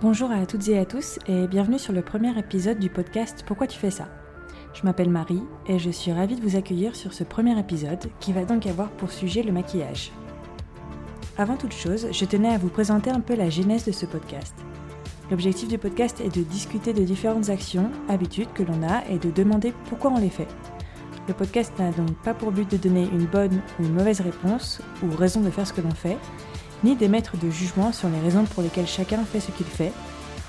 Bonjour à toutes et à tous et bienvenue sur le premier épisode du podcast Pourquoi tu fais ça? Je m'appelle Marie et je suis ravie de vous accueillir sur ce premier épisode qui va donc avoir pour sujet le maquillage. Avant toute chose, je tenais à vous présenter un peu la genèse de ce podcast. L'objectif du podcast est de discuter de différentes actions, habitudes que l'on a et de demander pourquoi on les fait. Le podcast n'a donc pas pour but de donner une bonne ou une mauvaise réponse ou raison de faire ce que l'on fait, ni d'émettre de jugement sur les raisons pour lesquelles chacun fait ce qu'il fait,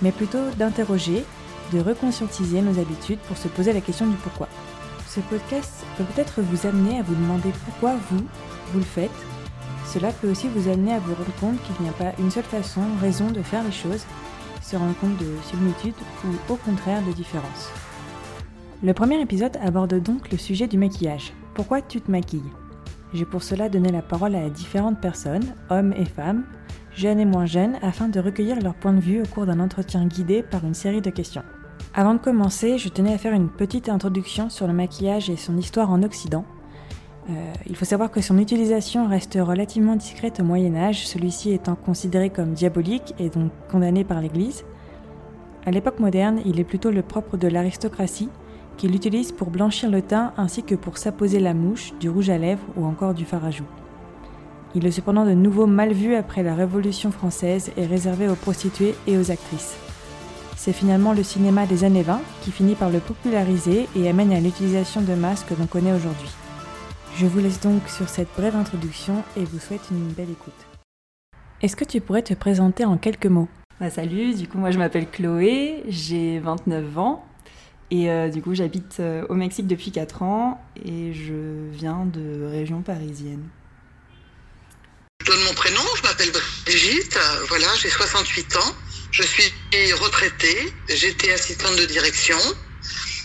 mais plutôt d'interroger, de reconscientiser nos habitudes pour se poser la question du pourquoi. Ce podcast peut peut-être vous amener à vous demander pourquoi vous, vous le faites. Cela peut aussi vous amener à vous rendre compte qu'il n'y a pas une seule façon, raison de faire les choses, se rendre compte de similitudes ou au contraire de différences. Le premier épisode aborde donc le sujet du maquillage. Pourquoi tu te maquilles? J'ai pour cela donné la parole à différentes personnes, hommes et femmes, jeunes et moins jeunes, afin de recueillir leur point de vue au cours d'un entretien guidé par une série de questions. Avant de commencer, je tenais à faire une petite introduction sur le maquillage et son histoire en Occident. Euh, il faut savoir que son utilisation reste relativement discrète au Moyen Âge, celui-ci étant considéré comme diabolique et donc condamné par l'Église. À l'époque moderne, il est plutôt le propre de l'aristocratie, qu'il utilise pour blanchir le teint ainsi que pour s'apposer la mouche, du rouge à lèvres ou encore du fard à joues. Il est cependant de nouveau mal vu après la Révolution française et réservé aux prostituées et aux actrices. C'est finalement le cinéma des années 20 qui finit par le populariser et amène à l'utilisation de masques que l'on connaît aujourd'hui. Je vous laisse donc sur cette brève introduction et vous souhaite une belle écoute. Est-ce que tu pourrais te présenter en quelques mots? Bah, Salut, du coup moi je m'appelle Chloé, j'ai 29 ans et euh, du coup, j'habite euh, au Mexique depuis 4 ans et je viens de région parisienne. Je donne mon prénom, je m'appelle Brigitte, euh, voilà, j'ai 68 ans. Je suis retraitée, j'étais assistante de direction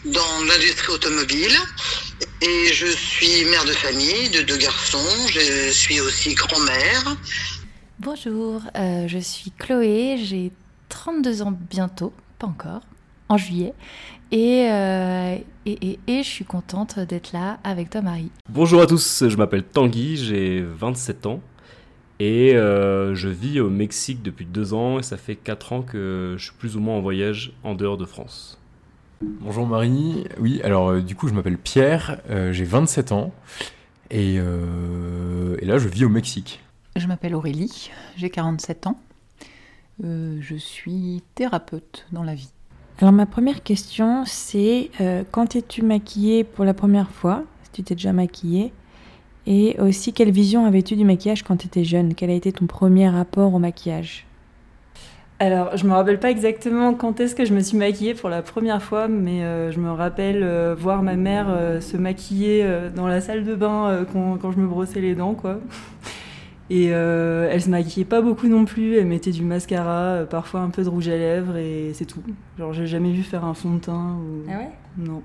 dans l'industrie automobile et je suis mère de famille de deux garçons, je suis aussi grand-mère. Bonjour, je suis Chloé, j'ai 32 ans bientôt, pas encore, en juillet. Euh, et, et, je suis contente d'être là avec toi, Marie. Bonjour à tous, je m'appelle Tanguy, j'ai 27 ans. Et euh, je vis au Mexique depuis deux ans et ça fait quatre ans que je suis plus ou moins en voyage en dehors de France. Bonjour Marie, oui alors euh, du coup je m'appelle Pierre, j'ai 27 ans et, et, là je vis au Mexique. Je m'appelle Aurélie, j'ai 47 ans, je suis thérapeute dans la vie. Alors ma première question, c'est euh, quand t'es-tu maquillée pour la première fois Si tu t'es déjà maquillée? Et aussi, quelle vision avais-tu du maquillage quand tu étais jeune? Quel a été ton premier rapport au maquillage? Alors, je me rappelle pas exactement quand est-ce que je me suis maquillée pour la première fois, mais euh, je me rappelle euh, voir ma mère se maquiller dans la salle de bain quand, quand, je me brossais les dents, quoi. Et euh, elle se maquillait pas beaucoup non plus, elle mettait du mascara, euh, parfois un peu de rouge à lèvres et c'est tout. Genre j'ai jamais vu faire un fond de teint ou... Ah ouais? Non,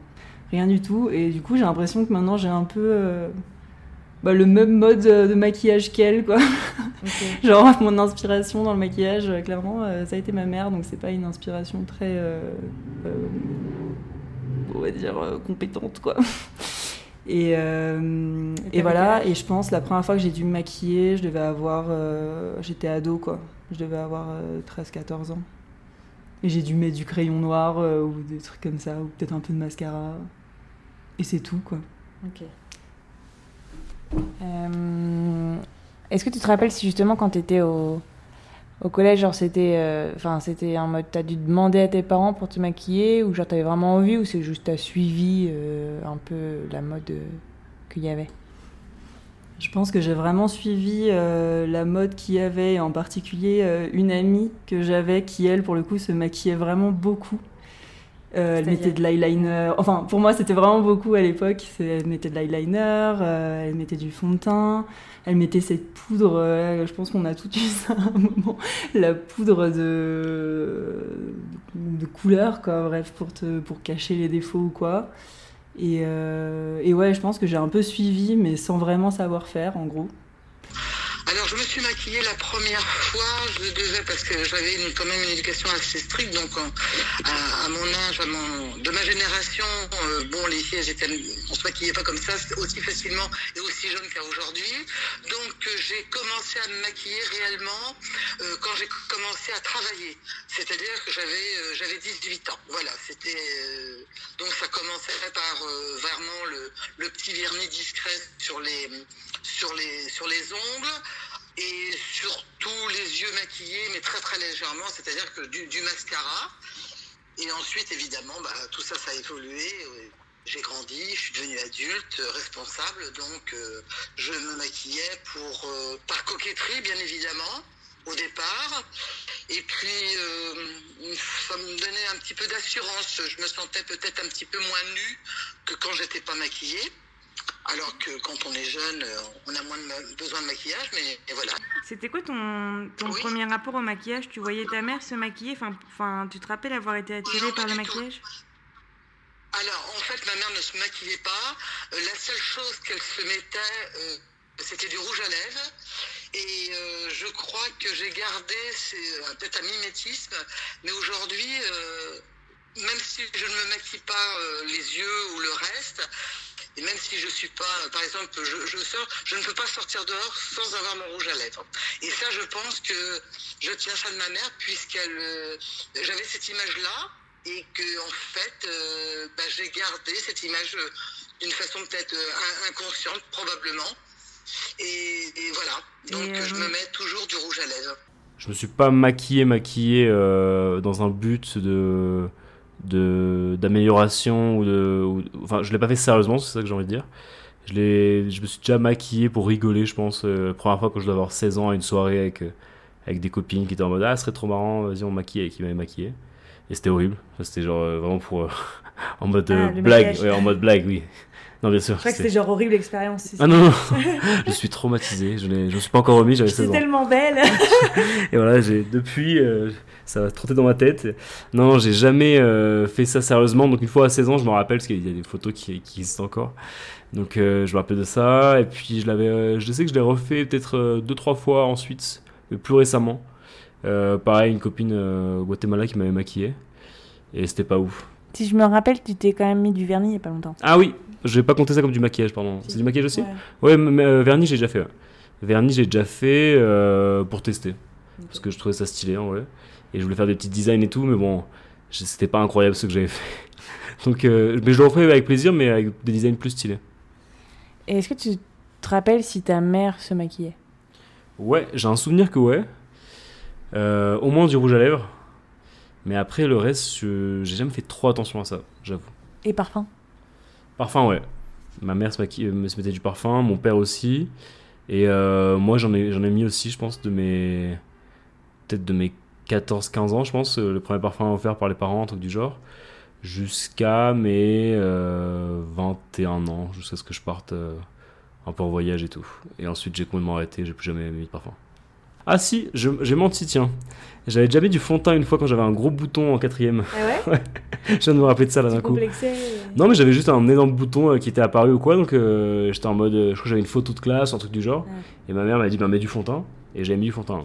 rien du tout. Et du coup j'ai l'impression que maintenant j'ai un peu euh, bah, le même mode de maquillage qu'elle quoi. Genre mon inspiration dans le maquillage, clairement, ça a été ma mère, donc c'est pas une inspiration très, on va dire, compétente quoi. Et, euh, et voilà, et je pense la première fois que j'ai dû me maquiller, je devais avoir. Euh, j'étais ado quoi. Je devais avoir 13-14 euh, ans. Et j'ai dû mettre du crayon noir ou des trucs comme ça, ou peut-être un peu de mascara. Et c'est tout quoi. Ok. Est-ce que tu te rappelles si justement quand tu étais au, au collège, genre c'était, euh, enfin c'était en mode t'as dû demander à tes parents pour te maquiller ou genre t'avais vraiment envie ou c'est juste t'as suivi euh, un peu la mode euh, qu'il y avait? Je pense que j'ai vraiment suivi la mode qu'il y avait, en particulier une amie que j'avais qui elle pour le coup se maquillait vraiment beaucoup. Elle mettait de l'eyeliner. Enfin, pour moi, c'était vraiment beaucoup à l'époque. Elle mettait de l'eyeliner, elle mettait du fond de teint elle mettait cette poudre, euh, je pense qu'on a tout eu ça à un moment, la poudre de, de couleur, quoi, bref, pour, te, pour cacher les défauts ou quoi. Et, euh, et ouais, je pense que j'ai un peu suivi, mais sans vraiment savoir faire, en gros. Alors, je me suis maquillée la première fois, je devais, parce que j'avais quand même une éducation assez stricte, donc à, mon âge, à mon, de ma génération, euh, bon, les filles, étaient, on se maquillait pas comme ça aussi facilement et aussi jeune qu'à aujourd'hui. Donc, euh, j'ai commencé à me maquiller réellement euh, quand j'ai commencé à travailler. C'est-à-dire que j'avais euh, j'avais 18 ans. Voilà, c'était. donc, ça commençait par vraiment le, le petit vernis discret sur les, sur les, sur les ongles et surtout les yeux maquillés, mais très très légèrement, c'est-à-dire que du, mascara. Et ensuite, évidemment, bah, tout ça, ça a évolué. J'ai grandi, je suis devenue adulte, euh, responsable, donc euh, je me maquillais pour, euh, par coquetterie, bien évidemment, au départ. Et puis, euh, ça me donnait un petit peu d'assurance. Je me sentais peut-être un petit peu moins nue que quand j'étais pas maquillée. Alors que quand on est jeune, euh, on a moins de besoin de maquillage, mais et voilà. C'était quoi ton, ton Oui. premier rapport au maquillage? Tu voyais ta mère se maquiller? Enfin, enfin, Tu te rappelles avoir été attirée Non, par le tout. maquillage? Alors, en fait, ma mère ne se maquillait pas. Euh, la seule chose qu'elle se mettait, euh, c'était du rouge à lèvres. Et euh, je crois que j'ai gardé, c'est peut-être un mimétisme, mais aujourd'hui, même si je ne me maquille pas les yeux ou le reste, et même si je suis pas, par exemple, je, je sors, je ne peux pas sortir dehors sans avoir mon rouge à lèvres. Et ça, je pense que je tiens ça de ma mère, puisqu'elle, euh, j'avais cette image-là, et que en fait, euh, bah, j'ai gardé cette image euh, d'une façon peut-être euh, in- inconsciente, probablement. Et, et voilà. Donc Et, euh, je me mets toujours du rouge à lèvres. Je me suis pas maquillé, maquillé euh, dans un but de de- d'amélioration ou de ou- enfin je l'ai pas fait sérieusement c'est ça que j'ai envie de dire. Je l'ai je me suis déjà maquillé pour rigoler je pense euh, la première fois quand je devais avoir 16 ans à une soirée avec euh, avec des copines qui étaient en mode ah ce serait trop marrant vas-y on maquille et qui m'avaient maquillé. Et c'était horrible. C'était genre euh, vraiment pour euh, en mode euh, Ah, le blague. ouais, en mode blague oui non bien sûr Je crois que c'était- genre horrible expérience. ah non non je suis traumatisé je ne suis pas encore remis j'avais 16 J'étais ans tellement belle et voilà, j'ai depuis, euh, ça va trotter dans ma tête. Non, j'ai jamais euh, fait ça sérieusement. Donc une fois à 16 ans, je me rappelle parce qu'il y a des photos qui, qui existent encore. Donc euh, je me rappelle de ça. Et puis je l'avais, euh, je sais que je l'ai refait peut-être euh, deux trois fois ensuite, mais plus récemment. Euh, pareil, une copine euh, au Guatemala qui m'avait maquillé et c'était pas ouf. Si je me rappelle, tu t'es quand même mis du vernis il y a pas longtemps. Ah oui, je vais pas compter ça comme du maquillage, pardon. C'est du maquillage aussi. Ouais. Ouais, mais euh, vernis j'ai déjà fait. ouais. Vernis j'ai déjà fait euh, pour tester. Parce que je trouvais ça stylé en vrai. Et je voulais faire des petits designs et tout, mais bon, c'était pas incroyable ce que j'avais fait. Donc, euh, mais je le referai avec plaisir, mais avec des designs plus stylés. Et est-ce que tu te rappelles si ta mère se maquillait? Ouais, j'ai un souvenir que ouais. Euh, au moins du rouge à lèvres. Mais après, le reste, je- j'ai jamais fait trop attention à ça, j'avoue. Et parfum? Parfum, ouais. Ma mère se, maquille- euh, se mettait du parfum, mon père aussi. Et euh, moi, j'en ai, j'en ai mis aussi, je pense, de mes. Peut-être de mes 14-15 ans, je pense. euh, Le premier parfum offert par les parents, un truc du genre. Jusqu'à mes euh, 21 ans, jusqu'à ce que je parte euh, un peu en voyage et tout. Et ensuite, j'ai complètement arrêté, j'ai plus jamais mis de parfum. Ah si, j'ai menti, tiens. J'avais déjà mis du fond de teint une fois quand j'avais un gros bouton en quatrième. Ah ouais? Je viens de me rappeler de ça là d'un coup. complexais Non, mais j'avais juste un énorme bouton euh, qui était apparu ou quoi, donc euh, j'étais en mode. euh, je crois que j'avais une photo de classe, un truc du genre. Ouais. Et ma mère m'a dit, bah, mets du fond de teint. Et j'avais mis du fond de teint.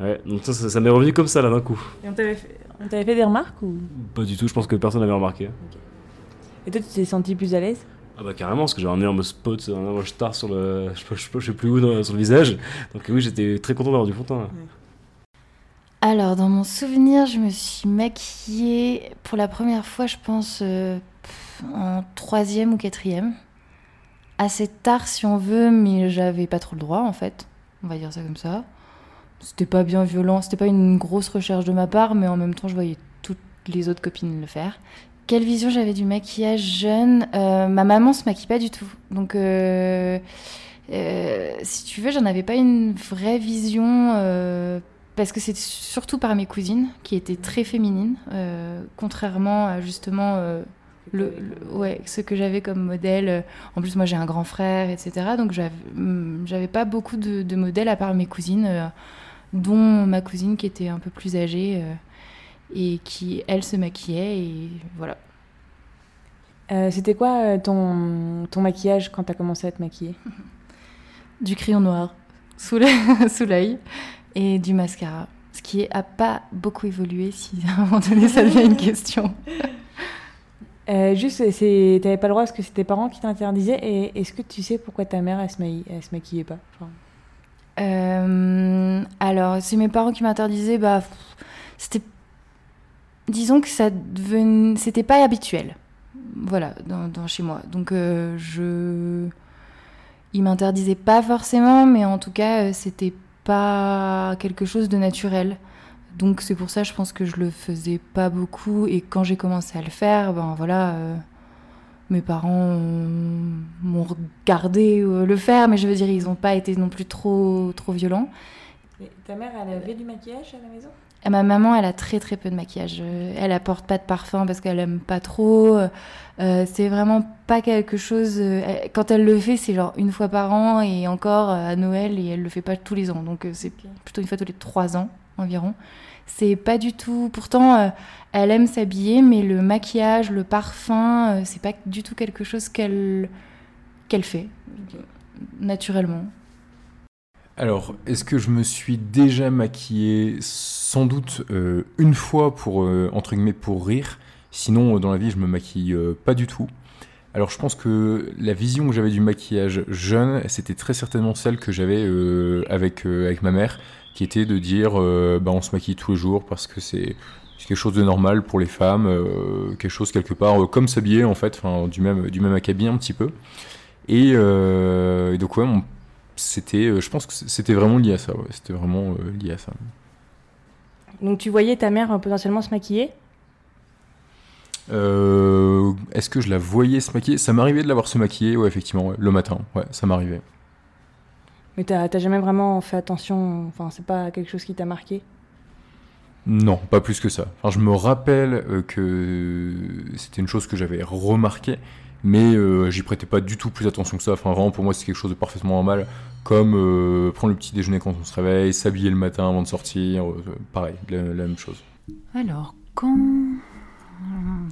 Ouais, donc ça, ça, ça m'est revenu comme ça là d'un coup. Et on t'avait fait, on t'avait fait des remarques ou? Pas du tout, je pense que personne n'avait remarqué. Et toi, tu t'es senti plus à l'aise? Ah bah carrément, parce que j'avais un énorme spot, un énorme star sur le. Je sais je je plus où, dans- sur le visage. Donc oui, j'étais très content d'avoir du fond de teint. Alors, dans mon souvenir, je me suis maquillée pour la première fois, je pense, euh, en troisième ou quatrième. Assez tard, si on veut, mais j'avais pas trop le droit, en fait. On va dire ça comme ça. C'était pas bien violent, c'était pas une grosse recherche de ma part, mais en même temps, je voyais toutes les autres copines le faire. Quelle vision j'avais du maquillage jeune? Euh, Ma maman se maquille pas du tout. Donc, euh, euh, si tu veux, j'en avais pas une vraie vision. parce que c'est surtout par mes cousines qui étaient très féminines, contrairement à justement le, le- ouais, ce que j'avais comme modèle. En plus, moi j'ai un grand frère, etc. Donc j'avais hum, j'avais pas beaucoup de, de modèles à part mes cousines, euh, dont ma cousine qui était un peu plus âgée euh, et qui, elle, se maquillait. Et voilà. Euh, C'était quoi euh, ton, ton maquillage quand t'as commencé à te maquiller? Du crayon noir. sous l'œil et du mascara. Ce qui n'a pas beaucoup évolué si à un moment donné ça devient une question. Euh, juste, tu n'avais pas le droit parce que c'était tes parents qui t'interdisaient. Et est-ce que tu sais pourquoi ta mère, elle se, se maquillait pas? Euh, Alors, c'est mes parents qui m'interdisaient. Bah, c'était. Disons que ça devenait. C'était pas habituel. Voilà, dans, chez moi. Donc, euh, je. Ils m'interdisaient pas forcément, mais en tout cas, c'était pas quelque chose de naturel. Donc c'est pour ça, je pense que je le faisais pas beaucoup. Et quand j'ai commencé à le faire, ben voilà, euh, mes parents m'ont regardé euh, le faire, mais je veux dire, ils n'ont pas été non plus trop, trop violents. ta mère, elle avait du maquillage à la maison? Ma maman, elle a très très peu de maquillage. Elle apporte pas de parfum parce qu'elle aime pas trop. Euh, c'est vraiment pas quelque chose. quand elle le fait, c'est genre une fois par an et encore à Noël et elle le fait pas tous les ans. Donc c'est plutôt une fois tous les trois ans environ. C'est pas du tout. Pourtant, euh, elle aime s'habiller, mais le maquillage, le parfum, euh, c'est pas du tout quelque chose qu'elle qu'elle fait naturellement. Alors, est-ce que je me suis déjà maquillée Sans doute euh, une fois pour entre guillemets pour rire? Sinon, dans la vie, je me maquille pas du tout. Alors, je pense que la vision que j'avais du maquillage jeune, c'était très certainement celle que j'avais avec avec ma mère qui était de dire euh, bah, on se maquille tous les jours parce que c'est quelque chose de normal pour les femmes, euh, quelque chose quelque part euh, comme s'habiller en fait, du même, du même acabit un petit peu. Et, donc ouais, c'était, je pense que c'était vraiment lié à ça, c'était vraiment lié à ça. Donc tu voyais ta mère potentiellement se maquiller? Est-ce que je la voyais se maquiller? Ça m'arrivait de la voir se maquiller, ouais, effectivement, le matin, ouais, ça m'arrivait. Mais t'as jamais vraiment fait attention Enfin, c'est pas quelque chose qui t'a marqué? Non, pas plus que ça. Enfin, je me rappelle euh, que c'était une chose que j'avais remarqué, mais euh, j'y prêtais pas du tout plus attention que ça. Enfin, vraiment, pour moi, c'est quelque chose de parfaitement normal, comme euh, prendre le petit déjeuner quand on se réveille, s'habiller le matin avant de sortir, pareil, la, même chose. Alors, quand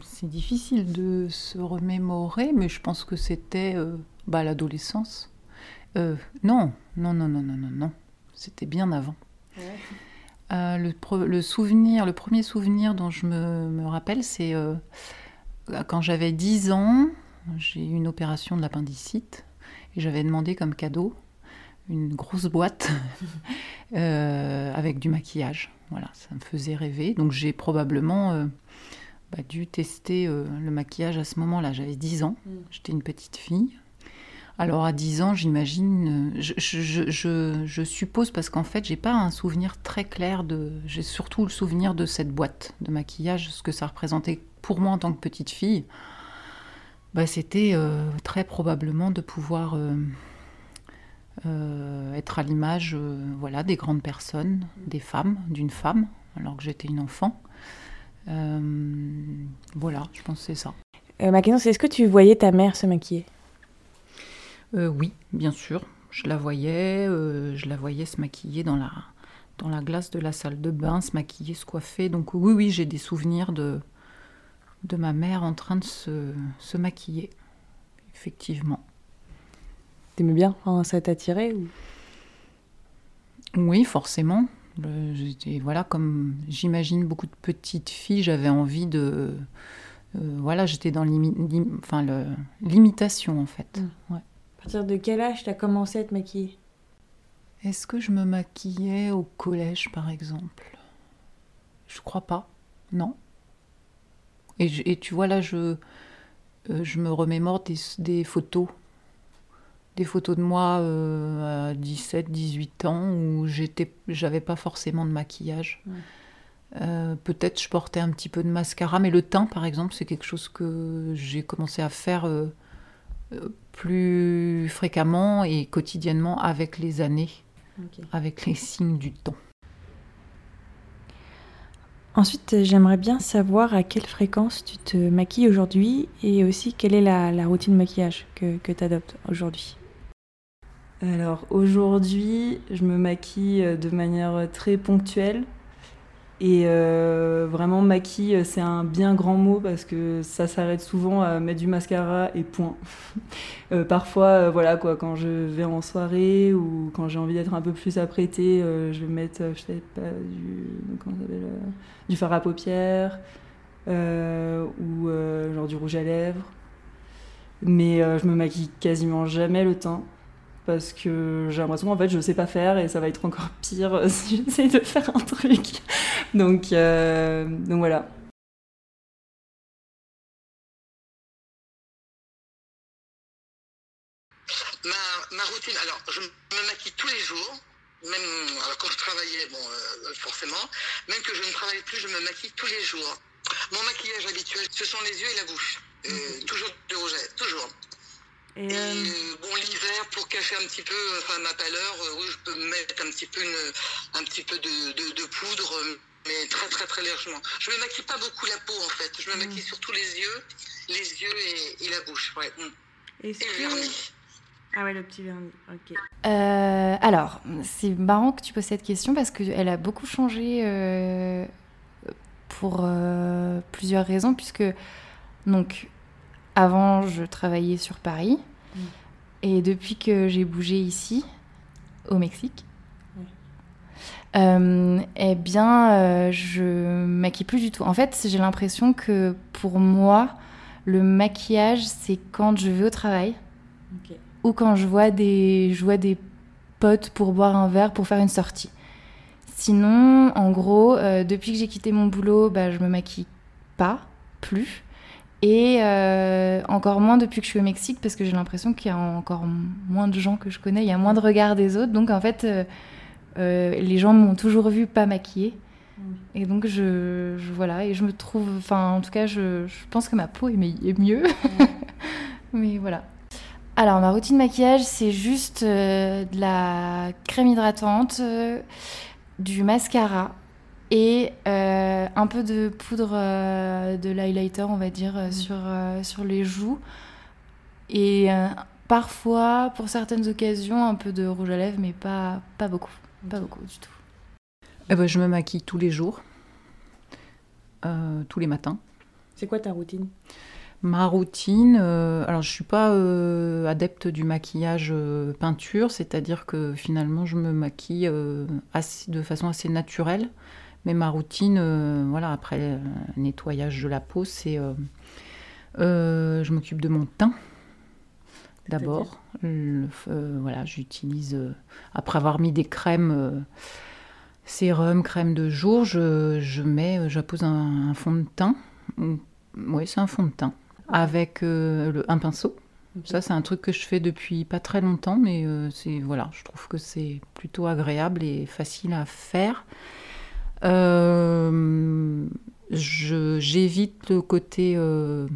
c'est difficile de se remémorer, mais je pense que c'était bah, l'adolescence. Euh, non, non, non, non, non, non, non. C'était bien avant. Euh, le, souvenir, le premier souvenir dont je me, rappelle, c'est euh, quand j'avais 10 ans, j'ai eu une opération de l'appendicite et j'avais demandé comme cadeau une grosse boîte avec du maquillage. Voilà, ça me faisait rêver. Donc j'ai probablement bah, dû tester le maquillage à ce moment-là. J'avais 10 ans, mm. j'étais une petite fille. Alors à 10 ans, j'imagine, euh, je, suppose parce qu'en fait, j'ai pas un souvenir très clair de. J'ai surtout le souvenir de cette boîte de maquillage, ce que ça représentait pour moi en tant que petite fille. Bah, c'était euh, très probablement de pouvoir euh, être à l'image, voilà, des grandes personnes, des femmes, d'une femme, alors que j'étais une enfant. voilà, je pense que c'est ça. ma question, c'est est-ce que tu voyais ta mère se maquiller? Euh, oui, bien sûr. Je la voyais, euh, je la voyais se maquiller dans la, dans la glace de la salle de bain, se maquiller, se coiffer. Donc oui, oui, j'ai des souvenirs de, de ma mère en train de se, se maquiller, effectivement. T'aimais bien Ça t'attirait ou... Oui, forcément. voilà, comme j'imagine beaucoup de petites filles, j'avais envie de... Euh, voilà, j'étais dans l'imitation en fait. Mm. Ouais partir de quel âge tu as commencé à te maquiller? Est-ce que je me maquillais au collège, par exemple? Je crois pas. Non. Et, tu vois, là, je, euh, je me remémore des, photos. Des photos de moi euh, à 17, 18 ans où j'étais, j'avais pas forcément de maquillage. Euh, peut-être je portais un petit peu de mascara, mais le teint, par exemple, c'est quelque chose que j'ai commencé à faire plus fréquemment et quotidiennement avec les années, avec les signes du temps. Ensuite, j'aimerais bien savoir à quelle fréquence tu te maquilles aujourd'hui et aussi quelle est la, routine de maquillage que, que tu adoptes aujourd'hui. Alors aujourd'hui, je me maquille de manière très ponctuelle. Et euh, vraiment, maquille, c'est un bien grand mot parce que ça s'arrête souvent à mettre du mascara et point. Euh, parfois, euh, voilà quoi, quand je vais en soirée ou quand j'ai envie d'être un peu plus apprêtée, je vais mettre, je sais pas, du, comment du fard à paupières ou genre du rouge à lèvres. Mais je me maquille quasiment jamais le teint parce que j'ai l'impression qu'en fait je sais pas faire et ça va être encore pire si j'essaie de faire un truc. donc, euh, donc voilà. Ma, ma, routine, alors je me maquille tous les jours, même quand je travaillais, bon, euh, forcément, même que je ne travaille plus, je me maquille tous les jours. Mon maquillage habituel, ce sont les yeux et la bouche. Euh, toujours du rouge toujours. Et, euh, bon, l'hiver, pour cacher un petit peu enfin, ma pâleur, euh, oui, je peux mettre un petit peu, une, un petit peu de, de, de, poudre, mais très très très légèrement. Je me maquille pas beaucoup la peau en fait. Je me mm. maquille surtout les yeux, les yeux et, et la bouche. Ouais. Mm. Et, le vernis. Ah ouais, le petit vernis, ok. Euh, alors, c'est marrant que tu poses cette question parce qu'elle a beaucoup changé euh, pour euh, plusieurs raisons, puisque donc avant, je travaillais sur Paris. Mm. Et depuis que j'ai bougé ici, au Mexique, euh, eh bien, euh, je maquille plus du tout. En fait, j'ai l'impression que pour moi, le maquillage, c'est quand je vais au travail ou quand je vois, des, je vois des potes pour boire un verre, pour faire une sortie. Sinon, en gros, euh, depuis que j'ai quitté mon boulot, bah, je me maquille pas plus. Et euh, encore moins depuis que je suis au Mexique, parce que j'ai l'impression qu'il y a encore moins de gens que je connais, il y a moins de regards des autres. Donc en fait, euh, euh, les gens m'ont toujours vu pas maquillée. Et donc je, voilà, et je me trouve, enfin en tout cas, je, je pense que ma peau est, mieux. Mais voilà. Alors ma routine maquillage, c'est juste de la crème hydratante, du mascara, et euh, un peu de poudre euh, de l'highlighter, on va dire, euh, mm. sur, sur les joues. Et parfois, pour certaines occasions, un peu de rouge à lèvres, mais pas, pas beaucoup. Pas beaucoup du tout. Eh ben, je me maquille tous les jours, tous les matins. C'est quoi ta routine? Ma routine, alors je suis pas adepte du maquillage peinture, c'est-à-dire que finalement je me maquille de façon assez naturelle. Mais ma routine, euh, voilà, après le nettoyage de la peau, c'est. Euh, euh, je m'occupe de mon teint. D'abord, voilà, j'utilise après avoir mis des crèmes, sérum, crème de jour, je, je mets, j'appose un, fond de teint. Oui, c'est un fond de teint avec le, un pinceau. Ça, c'est un truc que je fais depuis pas très longtemps, mais c'est voilà, je trouve que c'est plutôt agréable et facile à faire. Euh, j'évite le côté euh,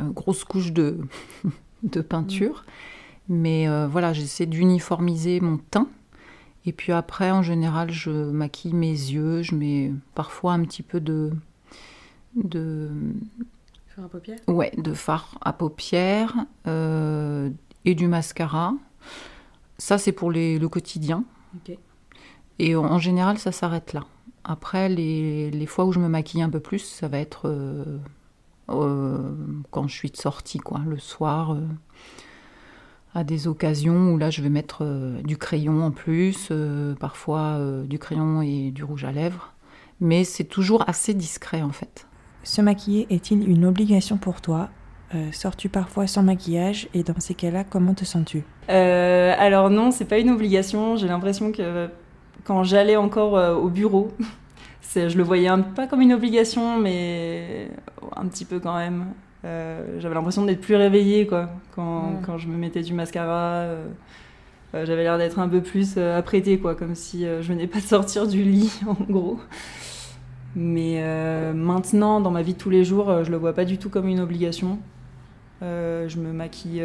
euh, grosse couche de, de peinture. Mais voilà, j'essaie d'uniformiser mon teint. Et puis après, en général, je maquille mes yeux. Je mets parfois un petit peu de. de fard à paupières? Ouais, de fard à paupières et du mascara. Ça, c'est pour les, le quotidien. Ok. Et en général, ça s'arrête là. Après, les, les, fois où je me maquille un peu plus, ça va être euh, euh, quand je suis de sortie, quoi, le soir, euh, à des occasions où là, je vais mettre du crayon en plus, parfois du crayon et du rouge à lèvres. Mais c'est toujours assez discret, en fait. Se maquiller est-il une obligation pour toi? Sors-tu parfois sans maquillage? Et dans ces cas-là, comment te sens-tu? Alors non, c'est pas une obligation. J'ai l'impression que quand j'allais encore euh, au bureau. je le voyais pas comme une obligation, mais un petit peu quand même. Euh, j'avais l'impression d'être plus réveillée quoi, quand, quand, je me mettais du mascara. Euh, j'avais l'air d'être un peu plus apprêtée, quoi, comme si je venais pas de sortir du lit, en gros. Mais maintenant, dans ma vie de tous les jours, je le vois pas du tout comme une obligation. je me maquille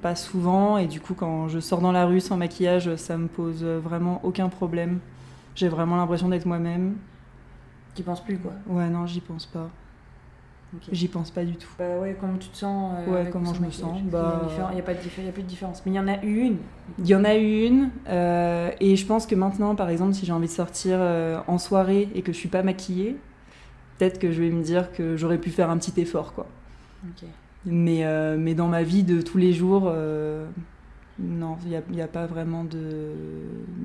pas souvent et du coup quand je sors dans la rue sans maquillage ça me pose vraiment aucun problème. J'ai vraiment l'impression d'être moi-même. Tu penses plus quoi Ouais non j'y pense pas. J'y pense pas du tout. Bah ouais, comment tu te sens euh, Ouais, comment je me sens, Il bah- n'y a, pas de diffé- il y a plus de différence. Mais il y en a eu une. Il y en a eu une, euh, et je pense que maintenant, par exemple, si j'ai envie de sortir euh, en soirée et que je suis pas maquillée, peut-être que je vais me dire que j'aurais pu faire un petit effort, quoi. Ok. Mais, euh, mais dans ma vie de tous les jours, euh, non, il n'y a, pas vraiment de,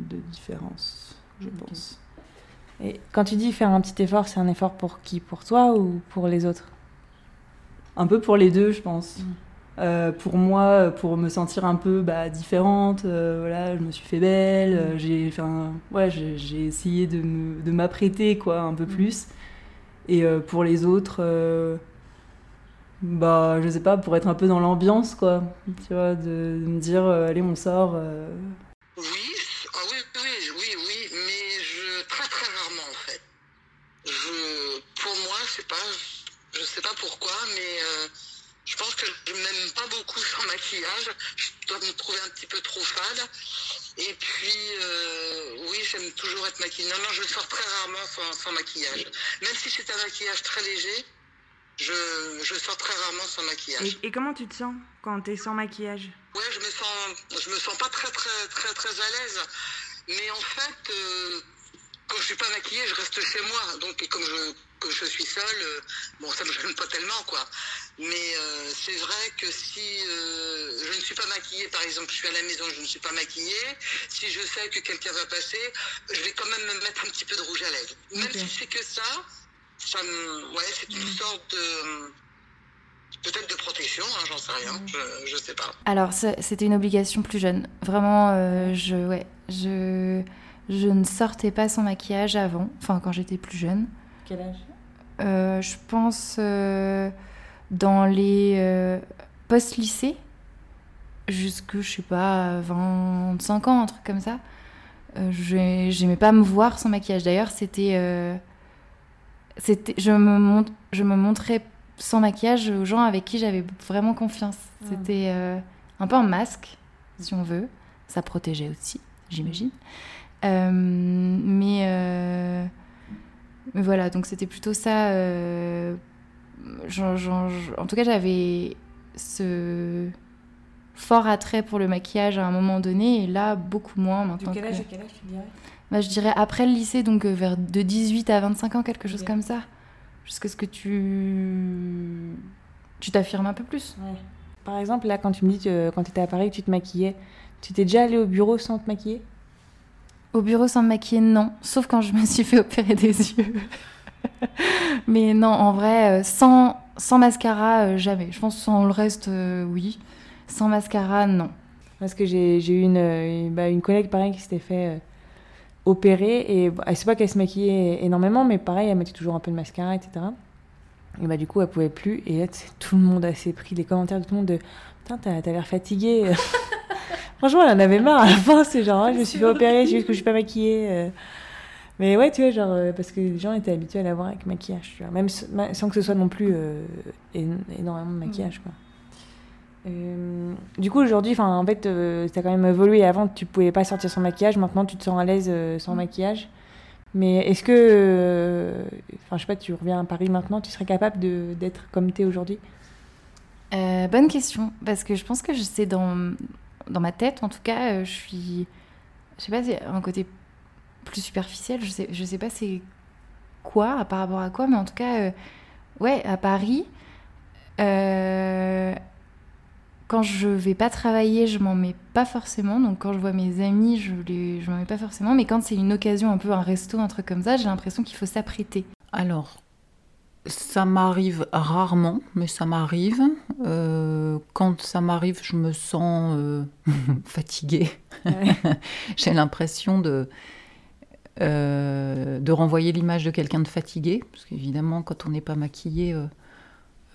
de différence, je pense. Et quand tu dis faire un petit effort, c'est un effort pour qui? Pour toi ou pour les autres? Un peu pour les deux, je pense. Mm. Euh, pour moi, pour me sentir un peu bah, différente, euh, voilà, je me suis fait belle, Mm. euh, j'ai, ouais, j'ai, essayé de, m'apprêter quoi, un Mm. peu plus. Et pour les autres, bah, je sais pas, pour être un peu dans l'ambiance, quoi, tu vois, de, me dire, euh, allez, on sort. euh, Oui, ah oui, oui, oui, oui, mais je très très rarement en fait. Je, pour moi, je sais pas, je sais pas pourquoi, mais euh, je pense que je m'aime pas beaucoup sans maquillage. Je dois me trouver un petit peu trop fade. Et puis, oui, j'aime toujours être maquillée. Non, non, je sors très rarement sans maquillage. Même si c'est un maquillage très léger, je, je sors très rarement sans maquillage. et, comment tu te sens quand tu es sans maquillage? Ouais, je me sens, je me sens pas très très très très à l'aise. Mais en fait, euh, quand je suis pas maquillée, je reste chez moi. Donc et comme je comme je suis seule, euh, bon ça me gêne pas tellement quoi. Mais euh, c'est vrai que si je ne suis pas maquillée, par exemple, je suis à la maison, je ne suis pas maquillée. Si je sais que quelqu'un va passer, je vais quand même me mettre un petit peu de rouge à lèvres. Même Ok. si c'est que ça, ça me, ouais, c'est une sorte de peut-être de protection, hein, j'en sais rien, je, je sais pas. Alors, c'était une obligation plus jeune. Vraiment, euh, je, ouais, je, je ne sortais pas sans maquillage avant, enfin quand j'étais plus jeune. Quel âge? Euh, je pense euh, dans les euh, post-lycée, jusque, je sais pas, 25 ans, un truc comme ça. Euh, j'ai- J'aimais pas me voir sans maquillage. D'ailleurs, c'était. C'était je, me mont- je me montrais sans maquillage aux gens avec qui j'avais vraiment confiance. Ah. C'était euh, un peu un masque, si on veut. Ça protégeait aussi, j'imagine. Euh, mais. euh, mais voilà, donc c'était plutôt ça. en tout cas, j'avais ce fort attrait pour le maquillage à un moment donné, et là, beaucoup moins De maintenant. que- à quel âge tu dirais? Bah, je dirais après le lycée, donc euh, vers de 18 à 25 ans, quelque chose comme ça. Jusqu'à ce que tu. Tu t'affirmes un peu plus. Ouais. Par exemple, là, quand tu me dis que quand tu étais à Paris, que tu te maquillais, tu t'es déjà allé au bureau sans te maquiller? Au bureau sans me maquiller, non. Sauf quand je me suis fait opérer des yeux. Mais non, en vrai, euh, sans, sans mascara, euh, jamais. Je pense sans le reste, oui. Sans mascara, non. Parce que j'ai eu une, bah, une collègue, pareil, qui s'était fait opérer. Et bah, c'est pas qu'elle se maquillait énormément, mais pareil, elle mettait toujours un peu de mascara, etc. Et bah, du coup, elle pouvait plus. Et là, tout le monde s'est pris les commentaires de tout le monde de Putain, t'as t'as l'air fatiguée. Franchement, elle en avait marre à la fin. C'est genre, Ah, je me suis fait opérer, c'est juste que je suis pas maquillée. euh. Mais ouais, tu vois, genre, euh, parce que les gens étaient habitués à la voir avec maquillage, tu vois. Même sans que ce soit non plus euh, énormément de maquillage, quoi. Euh, du coup, aujourd'hui, en fait, tu as quand même évolué. Avant, tu pouvais pas sortir sans maquillage. Maintenant, tu te sens à l'aise euh, sans maquillage. Mais est-ce que, euh, enfin, je sais pas, tu reviens à Paris maintenant, tu serais capable de- d'être comme tu es aujourd'hui? Euh, bonne question, parce que je pense que je sais dans, dans ma tête, en tout cas, euh, je suis. Je sais pas, c'est un côté plus superficiel, je sais, je sais pas c'est quoi, par rapport à quoi, mais en tout cas, euh, ouais, à Paris, euh, quand je vais pas travailler, je m'en mets pas forcément, donc quand je vois mes amis, je, les, je m'en mets pas forcément, mais quand c'est une occasion, un peu un resto, un truc comme ça, j'ai l'impression qu'il faut s'apprêter. Alors, ça m'arrive rarement, mais ça m'arrive. Euh, quand ça m'arrive, je me sens euh, fatiguée. J'ai l'impression de, euh, de renvoyer l'image de quelqu'un de fatigué, parce qu'évidemment, quand on n'est pas maquillé,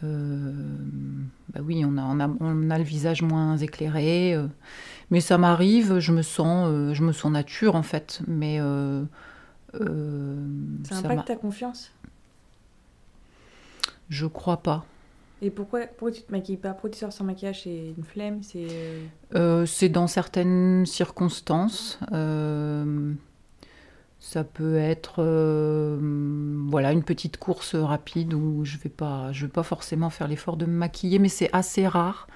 bah oui, on a, on, a, on a le visage moins éclairé. euh. mais ça m'arrive, je me sens, euh, je me sens nature en fait. Mais euh, euh, Ça impacte ta confiance? Je crois pas. Et pourquoi, pourquoi tu te maquilles pas? Pourquoi tu sors sans maquillage? C'est une flemme? C'est euh, Euh, dans certaines circonstances. Euh, Ça peut être euh, voilà une petite course rapide où je vais pas je vais pas forcément faire l'effort de me maquiller, mais c'est assez rare.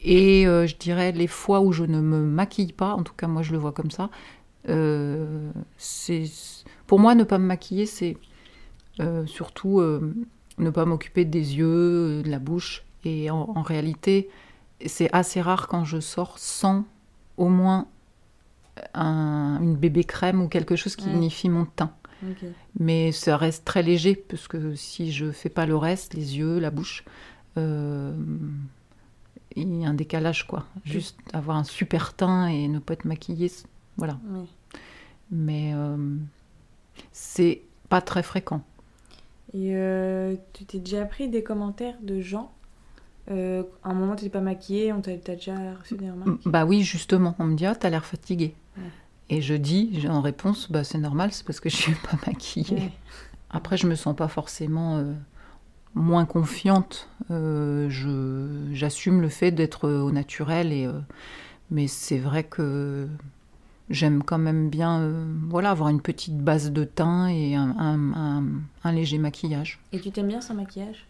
Et euh, je dirais les fois où je ne me maquille pas, en tout cas moi je le vois comme ça, euh, pour moi ne pas me maquiller, c'est surtout ne pas m'occuper des yeux, de la bouche. Et en réalité, c'est assez rare quand je sors sans au moins un, une bébé crème ou quelque chose qui unifie mon teint. Mais ça reste très léger, parce que si je fais pas le reste, les yeux, la bouche, euh, il y a un décalage, quoi. Juste avoir un super teint et ne pas être maquillée, voilà. Mais euh, c'est pas très fréquent. Et euh, tu t'es déjà pris des commentaires de gens euh, à un moment, tu n'es pas maquillée, on t'a déjà reçu des remarques Bah oui, justement, on me dit, ah, t'as l'air fatiguée. Et je dis, en réponse, bah c'est normal, c'est parce que je suis pas maquillée. Après, je me sens pas forcément euh, moins confiante. Euh, J'assume le fait d'être au naturel, et, mais c'est vrai que j'aime quand même bien voilà, avoir une petite base de teint et un, un, un léger maquillage. Et tu t'aimes bien sans maquillage?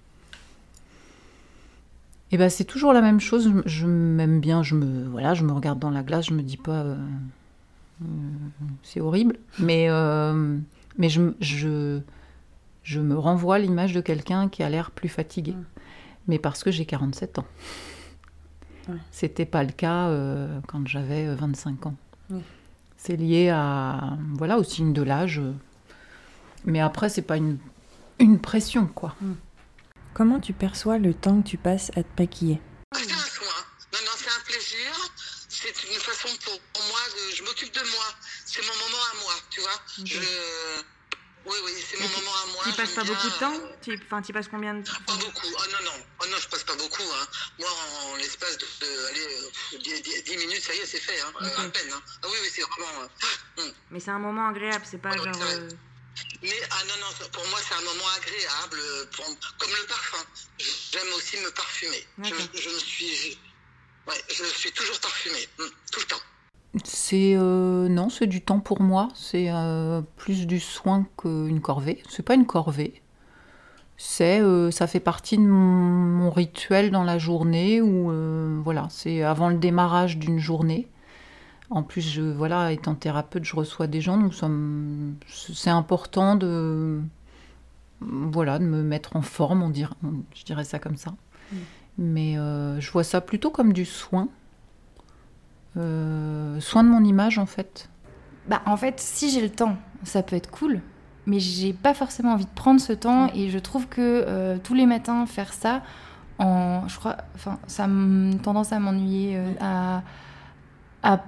Et eh ben c'est toujours la même chose. Je, m'aime bien, je me voilà, je me regarde dans la glace, je me dis pas euh, euh, c'est horrible, mais euh, mais je, je, je me renvoie l'image de quelqu'un qui a l'air plus fatigué, mais parce que j'ai 47 ans. C'était pas le cas quand j'avais 25 ans. C'est lié à voilà au signe de l'âge, mais après c'est pas une une pression quoi. Mm. Comment tu perçois le temps que tu passes à te maquiller? C'est un soin. Non, non, c'est un plaisir. C'est une façon pour, moi de. Je m'occupe de moi. C'est mon moment à moi, tu vois. Je. Oui, oui, c'est mon moment à moi. Tu passes pas beaucoup de temps? tu... Enfin, tu passes combien de temps Pas beaucoup. Oh non, non. Oh non, je passe pas beaucoup. Hein. Moi, en, l'espace de, allez, 10, minutes, ça y est, c'est fait. Hein. Okay. à peine. Hein. Ah oui, oui, c'est vraiment. Euh... Mais c'est un moment agréable, c'est pas genre. Mais ah non, non, pour moi c'est un moment agréable, pour, comme le parfum. J'aime aussi me parfumer. Je, je, me suis, ouais, je suis toujours parfumée, hmm, tout le temps. C'est euh, non, c'est du temps pour moi. C'est euh, plus du soin qu'une corvée. C'est pas une corvée. C'est, euh, ça fait partie de mon, mon, rituel dans la journée où voilà, c'est avant le démarrage d'une journée. En plus, je, voilà, étant thérapeute, je reçois des gens, donc c'est important de, voilà, de me mettre en forme, on dirait, je dirais ça comme ça. Mm. Mais euh, je vois ça plutôt comme du soin. Euh, soin de mon image, en fait. Bah, en fait, si j'ai le temps, ça peut être cool, mais j'ai pas forcément envie de prendre ce temps, mm. et je trouve que euh, tous les matins, faire ça, en, je crois, enfin, ça a tendance à m'ennuyer, à, à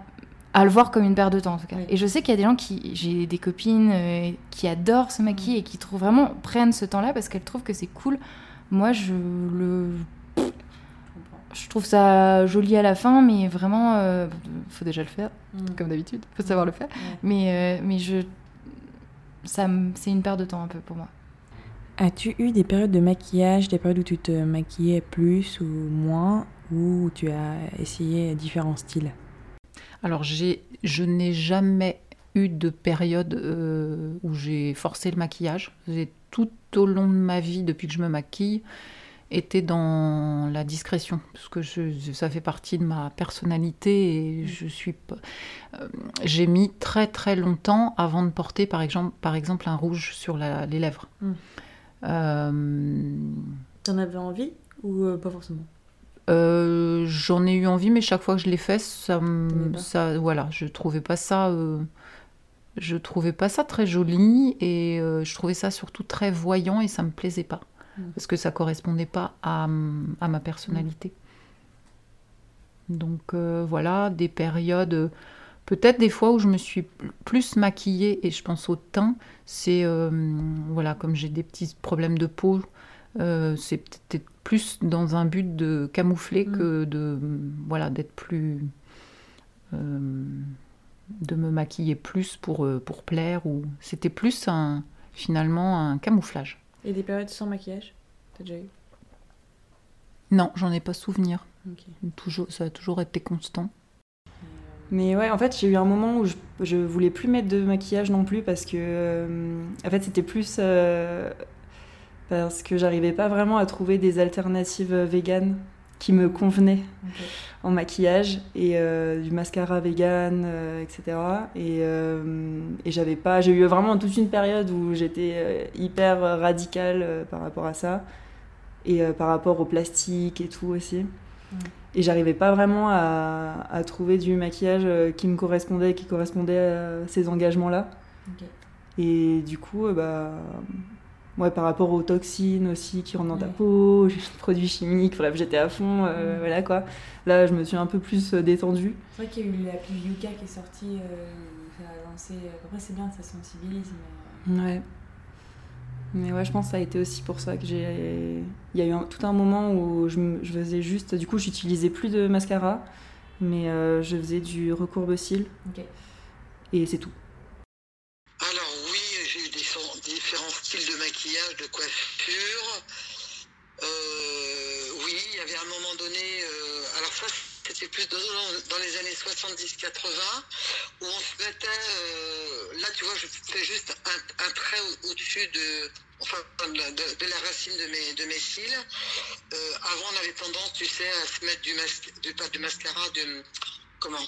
à le voir comme une perte de temps en tout cas. Et je sais qu'il y a des gens qui, j'ai des copines euh, qui adorent se maquiller et qui trouvent vraiment prennent ce temps-là parce qu'elles trouvent que c'est cool. Moi, je le, je trouve ça joli à la fin, mais vraiment, euh, faut déjà le faire, mm. comme d'habitude, faut savoir le faire. Mais, euh, mais je, ça, c'est une perte de temps un peu pour moi. As-tu eu des périodes de maquillage, des périodes où tu te maquillais plus ou moins, ou tu as essayé différents styles? Alors, je n'ai jamais eu de période euh, où j'ai forcé le maquillage. J'ai tout au long de ma vie, depuis que je me maquille, été dans la discrétion, parce que ça fait partie de ma personnalité et je suis. Euh, j'ai mis très très longtemps avant de porter, par exemple, par exemple un rouge sur les lèvres. Euh, T'en avais envie ou pas forcément? Euh, j'en ai eu envie, mais chaque fois que je l'ai fait, ça, ça, voilà, je trouvais pas ça, euh, je trouvais pas ça très joli et euh, je trouvais ça surtout très voyant et ça me plaisait pas mm. parce que ça correspondait pas à, à ma personnalité. Donc voilà, des périodes, peut-être des fois où je me suis plus maquillée et je pense au teint, c'est voilà, comme j'ai des petits problèmes de peau. C'est peut-être plus dans un but de camoufler mm. que de voilà d'être plus euh, de me maquiller plus pour euh, pour plaire ou c'était plus un finalement un camouflage. Et des périodes sans maquillage, t'as déjà eu? Non, j'en ai pas souvenir. Toujours, ça a toujours été constant. Mais ouais, en fait, j'ai eu un moment où je, je voulais plus mettre de maquillage non plus parce que, euh, en fait, c'était plus euh, parce que j'arrivais pas vraiment à trouver des alternatives véganes qui me convenaient en maquillage et euh, du mascara vegan, etc. Et, et j'avais pas, j'ai eu vraiment toute une période où j'étais hyper radicale par rapport à ça et par rapport au plastique et tout aussi. Et j'arrivais pas vraiment à, à, trouver du maquillage euh, qui me correspondait, qui correspondait à ces engagements-là. Et du coup, euh, bah, ouais, par rapport aux toxines aussi qui rentrent dans ta peau, les produits chimiques, bref, j'étais à fond, euh, voilà quoi. Là, je me suis un peu plus détendue. C'est vrai qu'il y a eu l'appli Yuka qui est sortie, ça a lancé. Après, c'est bien, ça sensibilise. Mais... Ouais. Mais ouais, je pense que ça a été aussi pour ça que j'ai. Il y a eu tout un moment où je, je faisais juste. Du coup, j'utilisais plus de mascara, mais euh, je faisais du recourbe cils. Ok. Et c'est tout. Alors, oui, j'ai eu des différents styles de coiffure. Euh, oui, il y avait un moment donné. Euh, alors, ça, c'était plus dans, les années 70-80, où on se mettait, euh, là tu vois, je fais juste un, trait au-dessus de, enfin, de, la racine de mes, de mes cils. Avant, on avait tendance, tu sais, à se mettre du, mas du, pas du mascara, de, comment,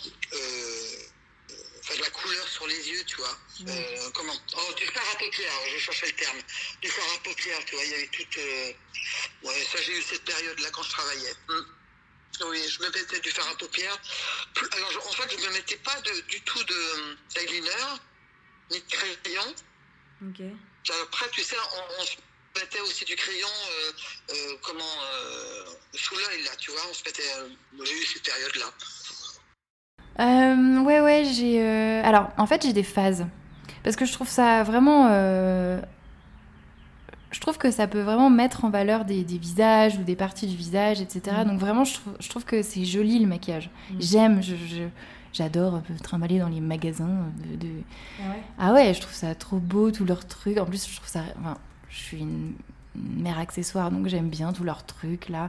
enfin, de la couleur sur les yeux, tu vois. Mmh. Euh, comment Oh, du fard à paupières, je cherchais le terme. Du fard à paupières, tu vois, il y avait toute... Euh, ouais, ça, j'ai eu cette période-là quand je travaillais. Mmh. Oui, je me mettais du fard à paupières. Alors, en fait, je ne me mettais pas de, du tout d'eyeliner, ni de crayon. Ok. Après, tu sais, on, on, se mettait aussi du crayon, euh, euh, comment, euh, sous l'œil, là, tu vois. On se mettait. j'ai eu cette période-là. Euh, ouais, ouais, j'ai. Alors, en fait, j'ai des phases. Parce que je trouve ça vraiment je trouve que ça peut vraiment mettre en valeur des, des visages ou des parties du visage, etc. Mmh. Donc vraiment, je trouve, je trouve que c'est joli le maquillage. Mmh. J'aime, je, je, j'adore peu trimballer dans les magasins. De, de... Ah, ouais? ah, ouais. je trouve ça trop beau, tous leurs trucs. En plus, je trouve ça... Enfin, je suis une, une mère accessoire, donc j'aime bien tous leurs trucs, là.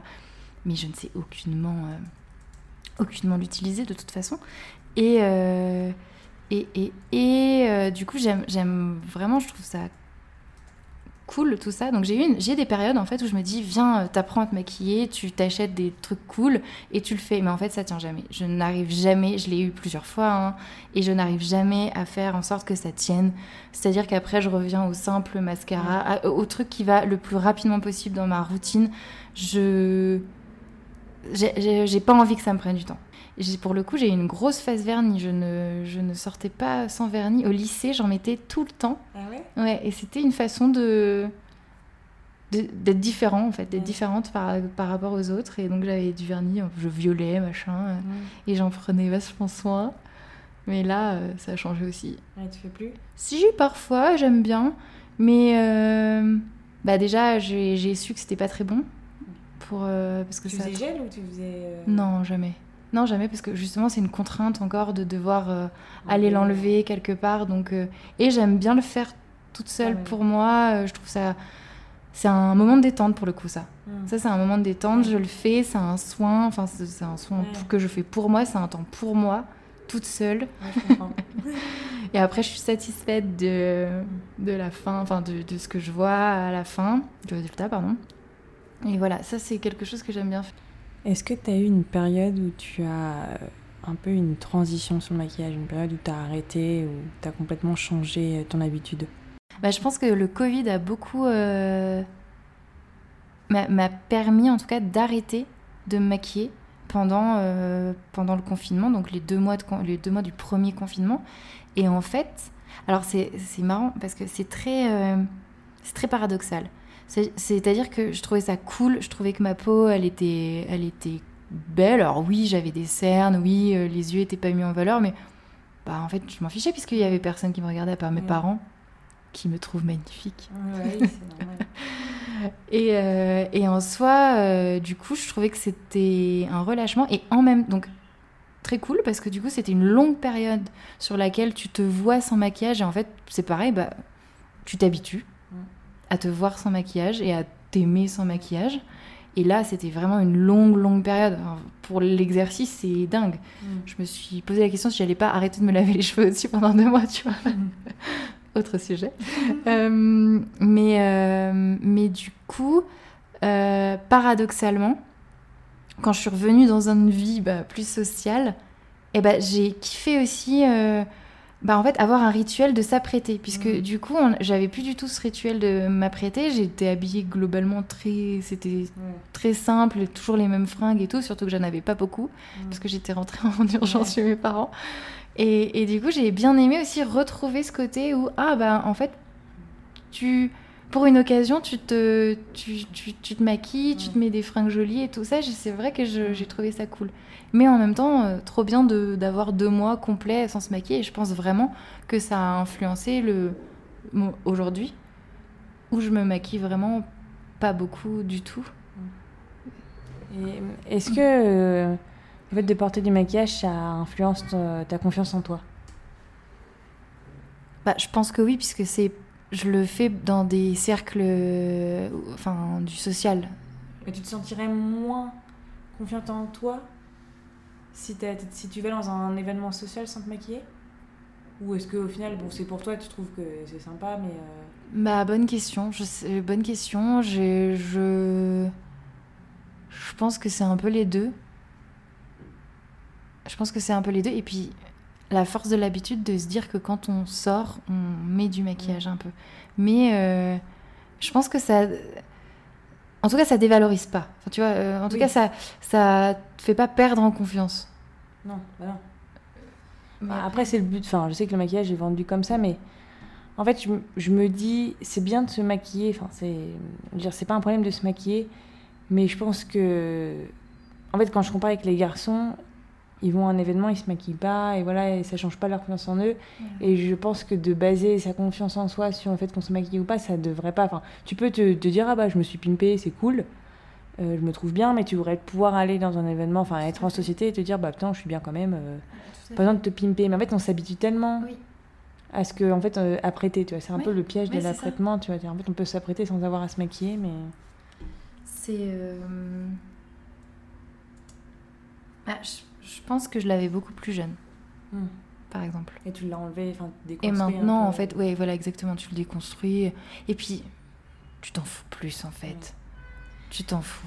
Mais je ne sais aucunement, euh, aucunement l'utiliser, de toute façon. Et... Euh, et, et, et euh, du coup, j'aime vraiment, je trouve ça cool tout ça. Donc j'ai j'ai des périodes en fait où je me dis viens euh, t'apprends à te maquiller, tu t'achètes des trucs cool et tu le fais. Mais en fait ça tient jamais. Je n'arrive jamais, je l'ai eu plusieurs fois hein, et je n'arrive jamais à faire en sorte que ça tienne. C'est-à-dire qu'après je reviens au simple mascara, au truc qui va le plus rapidement possible dans ma routine. Je j'ai pas envie que ça me prenne du temps. Pour le coup, j'ai eu une grosse phase vernis. Je ne, je ne sortais pas sans vernis. Au lycée, j'en mettais tout le temps. Ah ouais? Ouais, et c'était une façon de d'être différent en fait d'être ouais. différente par, par rapport aux autres et donc j'avais du vernis je violet machin ouais. et j'en prenais vachement soin mais là euh, ça a changé aussi ouais, tu fais plus? Si parfois j'aime bien mais euh, bah déjà j'ai su que c'était pas très bon pour euh, parce que tu ça faisais gel ou tu faisais euh, non jamais non, jamais, parce que justement, c'est une contrainte encore de devoir euh, aller l'enlever quelque part. Donc, euh, et j'aime bien le faire toute seule ah ouais. pour moi. Euh, je trouve ça. C'est un moment de détente pour le coup, ça. Mm. Ça, c'est un moment de détente. Je le fais, c'est un soin. Enfin, c'est un soin Ouais. que je fais pour moi. C'est un temps pour moi, toute seule. Ouais, je comprends. Et après, je suis satisfaite de, de la fin, enfin, de, de ce que je vois à la fin, du résultat, pardon. Et voilà, ça, c'est quelque chose que j'aime bien faire. Est-ce que tu as eu une période où tu as euh, un peu une transition sur le maquillage, une période où tu as arrêté, où tu as complètement changé euh, ton habitude? Bah, Je pense que le Covid a beaucoup... Euh, m'a permis en tout cas d'arrêter de me maquiller pendant, euh, pendant le confinement, donc les deux, mois de, les deux mois du premier confinement. Et en fait, alors c'est marrant parce que c'est très, euh, très paradoxal. C'est-à-dire que je trouvais ça cool, je trouvais que ma peau, elle était, elle était belle. Alors oui, j'avais des cernes, oui, euh, les yeux étaient pas mis en valeur, mais bah, en fait, je m'en fichais puisqu'il y avait personne qui me regardait à part mes Ouais. parents, qui me trouvent magnifique. Et, euh, et en soi, euh, du coup, je trouvais que c'était un relâchement et en même donc très cool parce que du coup, c'était une longue période sur laquelle tu te vois sans maquillage et en fait, c'est pareil, bah, tu t'habitues. À te voir sans maquillage et à t'aimer sans maquillage. Et là, c'était vraiment une longue, longue période. Pour l'exercice, c'est dingue. Mm. Je me suis posé la question si j'allais pas arrêter de me laver les cheveux aussi pendant deux mois, tu vois. Autre sujet. Euh, mais, euh, mais du coup, euh, paradoxalement, quand je suis revenue dans une vie bah, plus sociale, eh ben, j'ai kiffé aussi bah, en fait, avoir un rituel de s'apprêter. Puisque Mhm. du coup, j'avais plus du tout ce rituel de m'apprêter. J'étais habillée globalement très. C'était très simple, toujours les mêmes fringues et tout, surtout que j'en avais pas beaucoup, parce que j'étais rentrée en urgence Ouais. chez mes parents. Et, et du coup, j'ai bien aimé aussi retrouver ce côté où, ah bah en fait, tu, pour une occasion, tu te, tu, tu, tu te maquilles, tu te mets des fringues jolies et tout ça. C'est vrai que j'ai trouvé ça cool. Mais en même temps, euh, trop bien de- d'avoir deux mois complets sans se maquiller. Et je pense vraiment que ça a influencé le aujourd'hui, où je me maquille vraiment pas beaucoup du tout. Est-ce que euh, le fait de porter du maquillage, ça influence ta, ta confiance en toi? Bah, je pense que oui, puisque c'est, je le fais dans des cercles, euh, enfin, du social. Et tu te sentirais moins confiante en toi si, si tu vas dans un événement social sans te maquiller? Ou est-ce qu'au final, bon, c'est pour toi, tu trouves que c'est sympa, mais. euh, Bah, bonne question. Je sais- bonne question. Je, je, je pense que c'est un peu les deux. Je pense que c'est un peu les deux. Et puis, la force de l'habitude de se dire que quand on sort, on met du maquillage un peu. Mais euh, je pense que ça. En tout cas, ça dévalorise pas. Enfin, tu vois, euh, en tout Oui. cas, ça, ça te fait pas perdre en confiance. Non, bah non. Mais Bah, Après, c'est le but. Enfin, je sais que le maquillage est vendu comme ça, mais en fait, je, je me dis, c'est bien de se maquiller. Enfin, c'est, dire, c'est pas un problème de se maquiller, mais je pense que, en fait, quand je compare avec les garçons, ils vont à un événement, ils se maquillent pas, et voilà, et ça change pas leur confiance en eux. Et je pense que de baser sa confiance en soi sur le fait qu'on se maquille ou pas, ça devrait pas. Enfin, tu peux te, te dire, ah bah, je me suis pimpée, c'est cool. euh, je me trouve bien, mais tu devrais pouvoir aller dans un événement, enfin être en société et te dire, bah putain, je suis bien quand même. euh, pas besoin de te pimper. Mais en fait, on s'habitue tellement Oui. à ce que, en fait, euh, apprêter, tu vois. C'est un Oui. peu le piège Oui, de l'apprêtement, tu vois. En fait, on peut s'apprêter sans avoir à se maquiller, mais. C'est. euh, ah, je, je pense que je l'avais beaucoup plus jeune, Hmm. par exemple. Et tu l'as enlevé, enfin, Et déconstruit un maintenant, en fait, ouais, voilà, exactement, tu le déconstruis. Et puis, tu t'en fous plus, en fait. Tu t'en fous.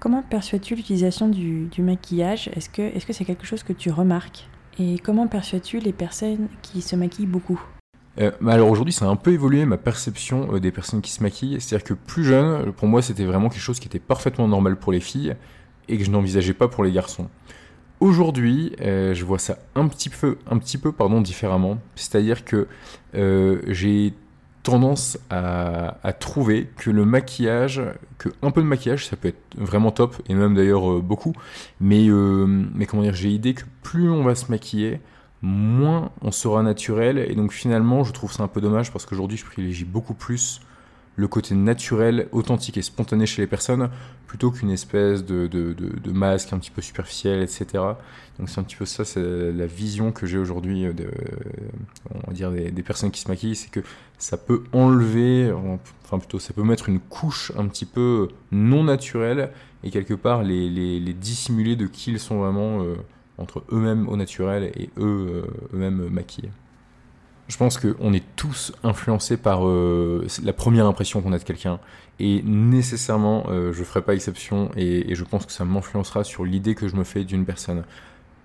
Comment perçois-tu l'utilisation du, du maquillage? Est-ce que est-ce que c'est quelque chose que tu remarques? Et comment perçois-tu les personnes qui se maquillent beaucoup? Euh, bah alors aujourd'hui, ça a un peu évolué ma perception euh, des personnes qui se maquillent. C'est-à-dire que plus jeune, pour moi, c'était vraiment quelque chose qui était parfaitement normal pour les filles et que je n'envisageais pas pour les garçons. Aujourd'hui, euh, je vois ça un petit peu, un petit peu pardon, différemment. C'est-à-dire que euh, j'ai tendance à, trouver que le maquillage, que un peu de maquillage, ça peut être vraiment top, et même d'ailleurs euh, beaucoup. Mais, mais comment dire, j'ai l'idée que plus on va se maquiller, moins on sera naturel. Et donc finalement, je trouve ça un peu dommage parce qu'aujourd'hui, je privilégie beaucoup plus le côté naturel, authentique et spontané chez les personnes plutôt qu'une espèce de, de, de- masque un petit peu superficiel, etc. Donc c'est un petit peu ça, c'est la vision que j'ai aujourd'hui euh, de, on va dire des, personnes qui se maquillent, c'est que ça peut enlever, enfin plutôt ça peut mettre une couche un petit peu non naturelle et quelque part les, les, dissimuler de qui ils sont vraiment euh, entre eux-mêmes au naturel et eux euh, eux-mêmes maquillés. Je pense qu'on est tous influencés par euh, la première impression qu'on a de quelqu'un. Et nécessairement, euh, je ne ferai pas exception et, je pense que ça m'influencera sur l'idée que je me fais d'une personne.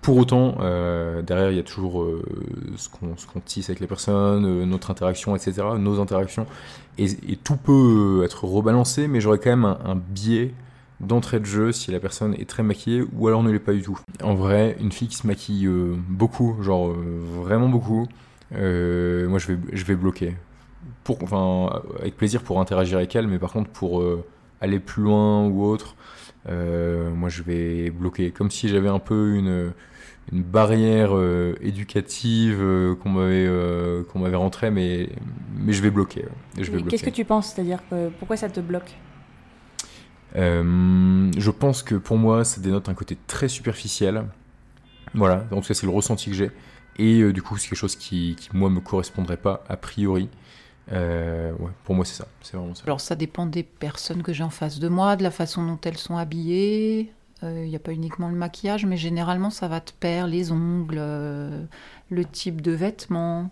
Pour autant, euh, derrière, il y a toujours ce qu'on tisse avec les personnes, notre interaction, etc., nos interactions. Et, tout peut être rebalancé, mais j'aurais quand même un, un biais d'entrée de jeu si la personne est très maquillée ou alors ne l'est pas du tout. En vrai, une fille qui se maquille beaucoup, genre vraiment beaucoup, euh, moi je vais, je vais bloquer. Pour, enfin, avec plaisir pour interagir avec elle, mais par contre pour euh, aller plus loin ou autre, euh, moi je vais bloquer. Comme si j'avais un peu une, une barrière éducative qu'on m'avait qu'on m'avait rentrée, mais, mais je vais bloquer. Je vais Et Qu'est-ce que bloquer. tu penses? C'est-à-dire pourquoi ça te bloque? Je pense que pour moi, ça dénote un côté très superficiel. Voilà, en tout cas, c'est le ressenti que j'ai. Et euh, du coup, c'est quelque chose qui, qui, moi, me correspondrait pas a priori. ouais, pour moi, c'est ça. C'est vraiment ça. Alors, ça dépend des personnes que j'ai en face de moi, de la façon dont elles sont habillées. Il n'y a pas uniquement le maquillage, mais généralement, ça va te perdre les ongles, le type de vêtements.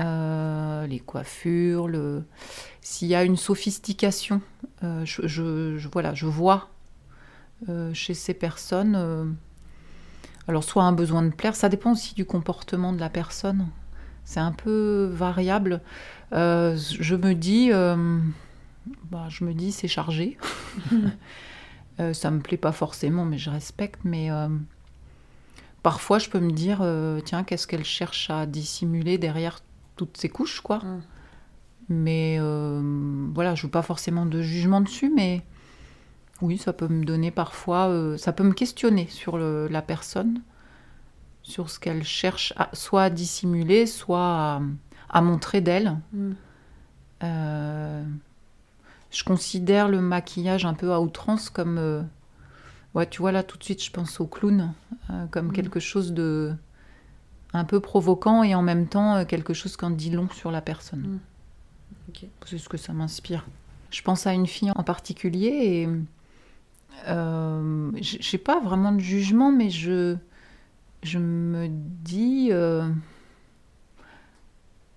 Euh, les coiffures, s'il y a une sophistication, euh, je, voilà, je vois euh, chez ces personnes, alors soit un besoin de plaire, ça dépend aussi du comportement de la personne, c'est un peu variable. je me dis, bah, je me dis c'est chargé. ça me plaît pas forcément, mais je respecte. Mais parfois, je peux me dire, tiens, qu'est-ce qu'elle cherche à dissimuler derrière toutes ces couches, quoi. Mm. Mais euh, voilà, je veux pas forcément de jugement dessus, mais oui, ça peut me donner parfois, euh, ça peut me questionner sur la personne, sur ce qu'elle cherche à, soit à dissimuler, soit à, montrer d'elle. Mm. Euh, je considère le maquillage un peu à outrance comme, ouais, tu vois là tout de suite, je pense au clown, comme mm. quelque chose de un peu provoquant et en même temps euh, quelque chose qu'en dit long sur la personne. Mm. C'est ce que ça m'inspire. Je pense à une fille en particulier et euh, j'ai pas vraiment de jugement, mais je, je me dis. Euh,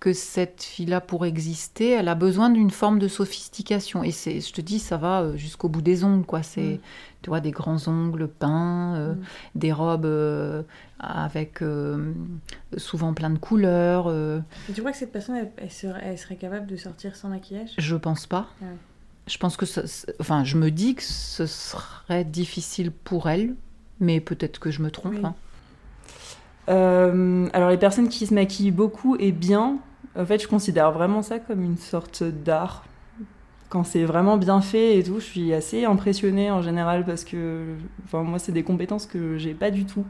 que cette fille-là, pour exister, elle a besoin d'une forme de sophistication. Et c'est, je te dis, ça va euh, jusqu'au bout des ongles, quoi. C'est, mm. tu vois, des grands ongles peints, euh, mm. des robes avec souvent plein de couleurs. tu crois que cette personne, elle, serait, capable de sortir sans maquillage? Je pense pas. Ah je pense que, enfin, je me dis que ce serait difficile pour elle, mais peut-être que je me trompe. Hein. alors les personnes qui se maquillent beaucoup et bien, en fait, je considère vraiment ça comme une sorte d'art. Quand c'est vraiment bien fait et tout, je suis assez impressionnée en général parce que, enfin, moi, c'est des compétences que j'ai pas du tout.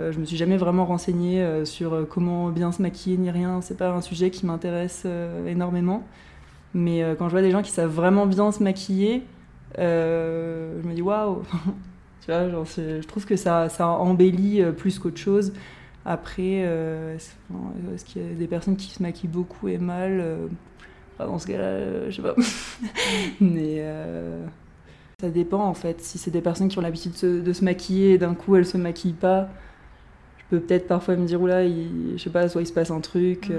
Euh, je me suis jamais vraiment renseignée euh, sur euh, comment bien se maquiller ni rien. C'est pas un sujet qui m'intéresse énormément. Mais quand je vois des gens qui savent vraiment bien se maquiller, je me dis waouh. tu vois, genre, je trouve que ça, ça embellit plus qu'autre chose. Après, euh, est-ce qu'il y a des personnes qui se maquillent beaucoup et mal euh, Dans ce cas-là, euh, je sais pas. Mais ça dépend en fait. Si c'est des personnes qui ont l'habitude de, se maquiller et d'un coup elles se maquillent pas, je peux peut-être parfois me dire oula, il, je sais pas, soit il se passe un truc.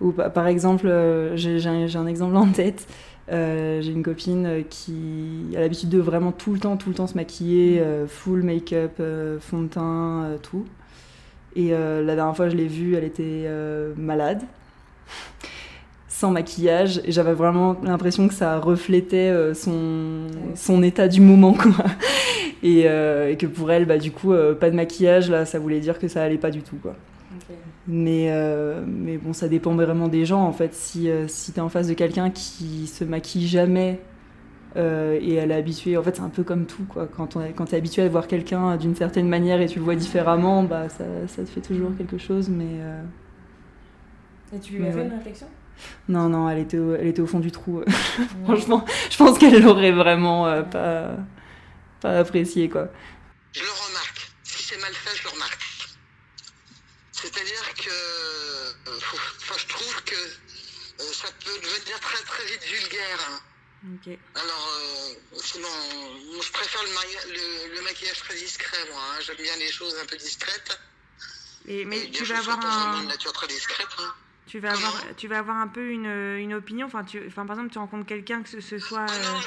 Ou par exemple, j'ai un, exemple en tête. Euh, j'ai une copine euh, qui a l'habitude de vraiment tout le temps, tout le temps se maquiller, euh, full make-up, fond de teint, tout. Et la dernière fois, je l'ai vue, elle était malade, sans maquillage, et j'avais vraiment l'impression que ça reflétait son, son état du moment, quoi. Et, et, que pour elle, bah, du coup, pas de maquillage, là, ça voulait dire que ça allait pas du tout, quoi. Mais, euh, mais bon, ça dépend vraiment des gens en fait. Si, euh, si tu es en face de quelqu'un qui se maquille jamais euh, et elle est habituée, en fait, c'est un peu comme tout quoi. Quand, on quand tu es habitué à voir quelqu'un d'une certaine manière et tu le vois différemment, bah, ça, ça te fait toujours quelque chose. Mais, Et tu lui as fait une réflexion? Non, non, elle était au, elle était au fond du trou. Franchement, je pense qu'elle l'aurait vraiment pas, pas apprécié quoi. Je le remarque. Si c'est mal fait, je le remarque. C'est-à-dire que euh, enfin, je trouve que euh, ça peut devenir très très vite vulgaire. Hein. Alors, euh, sinon, je préfère le, maquillage très discret, moi. Hein. J'aime bien les choses un peu discrètes. Et, mais tu vas avoir un... une nature très discrète. Hein. Tu vas, avoir, tu vas avoir un peu une, une opinion. Enfin, tu, enfin, par exemple, tu rencontres quelqu'un que ce, soit. Ah non,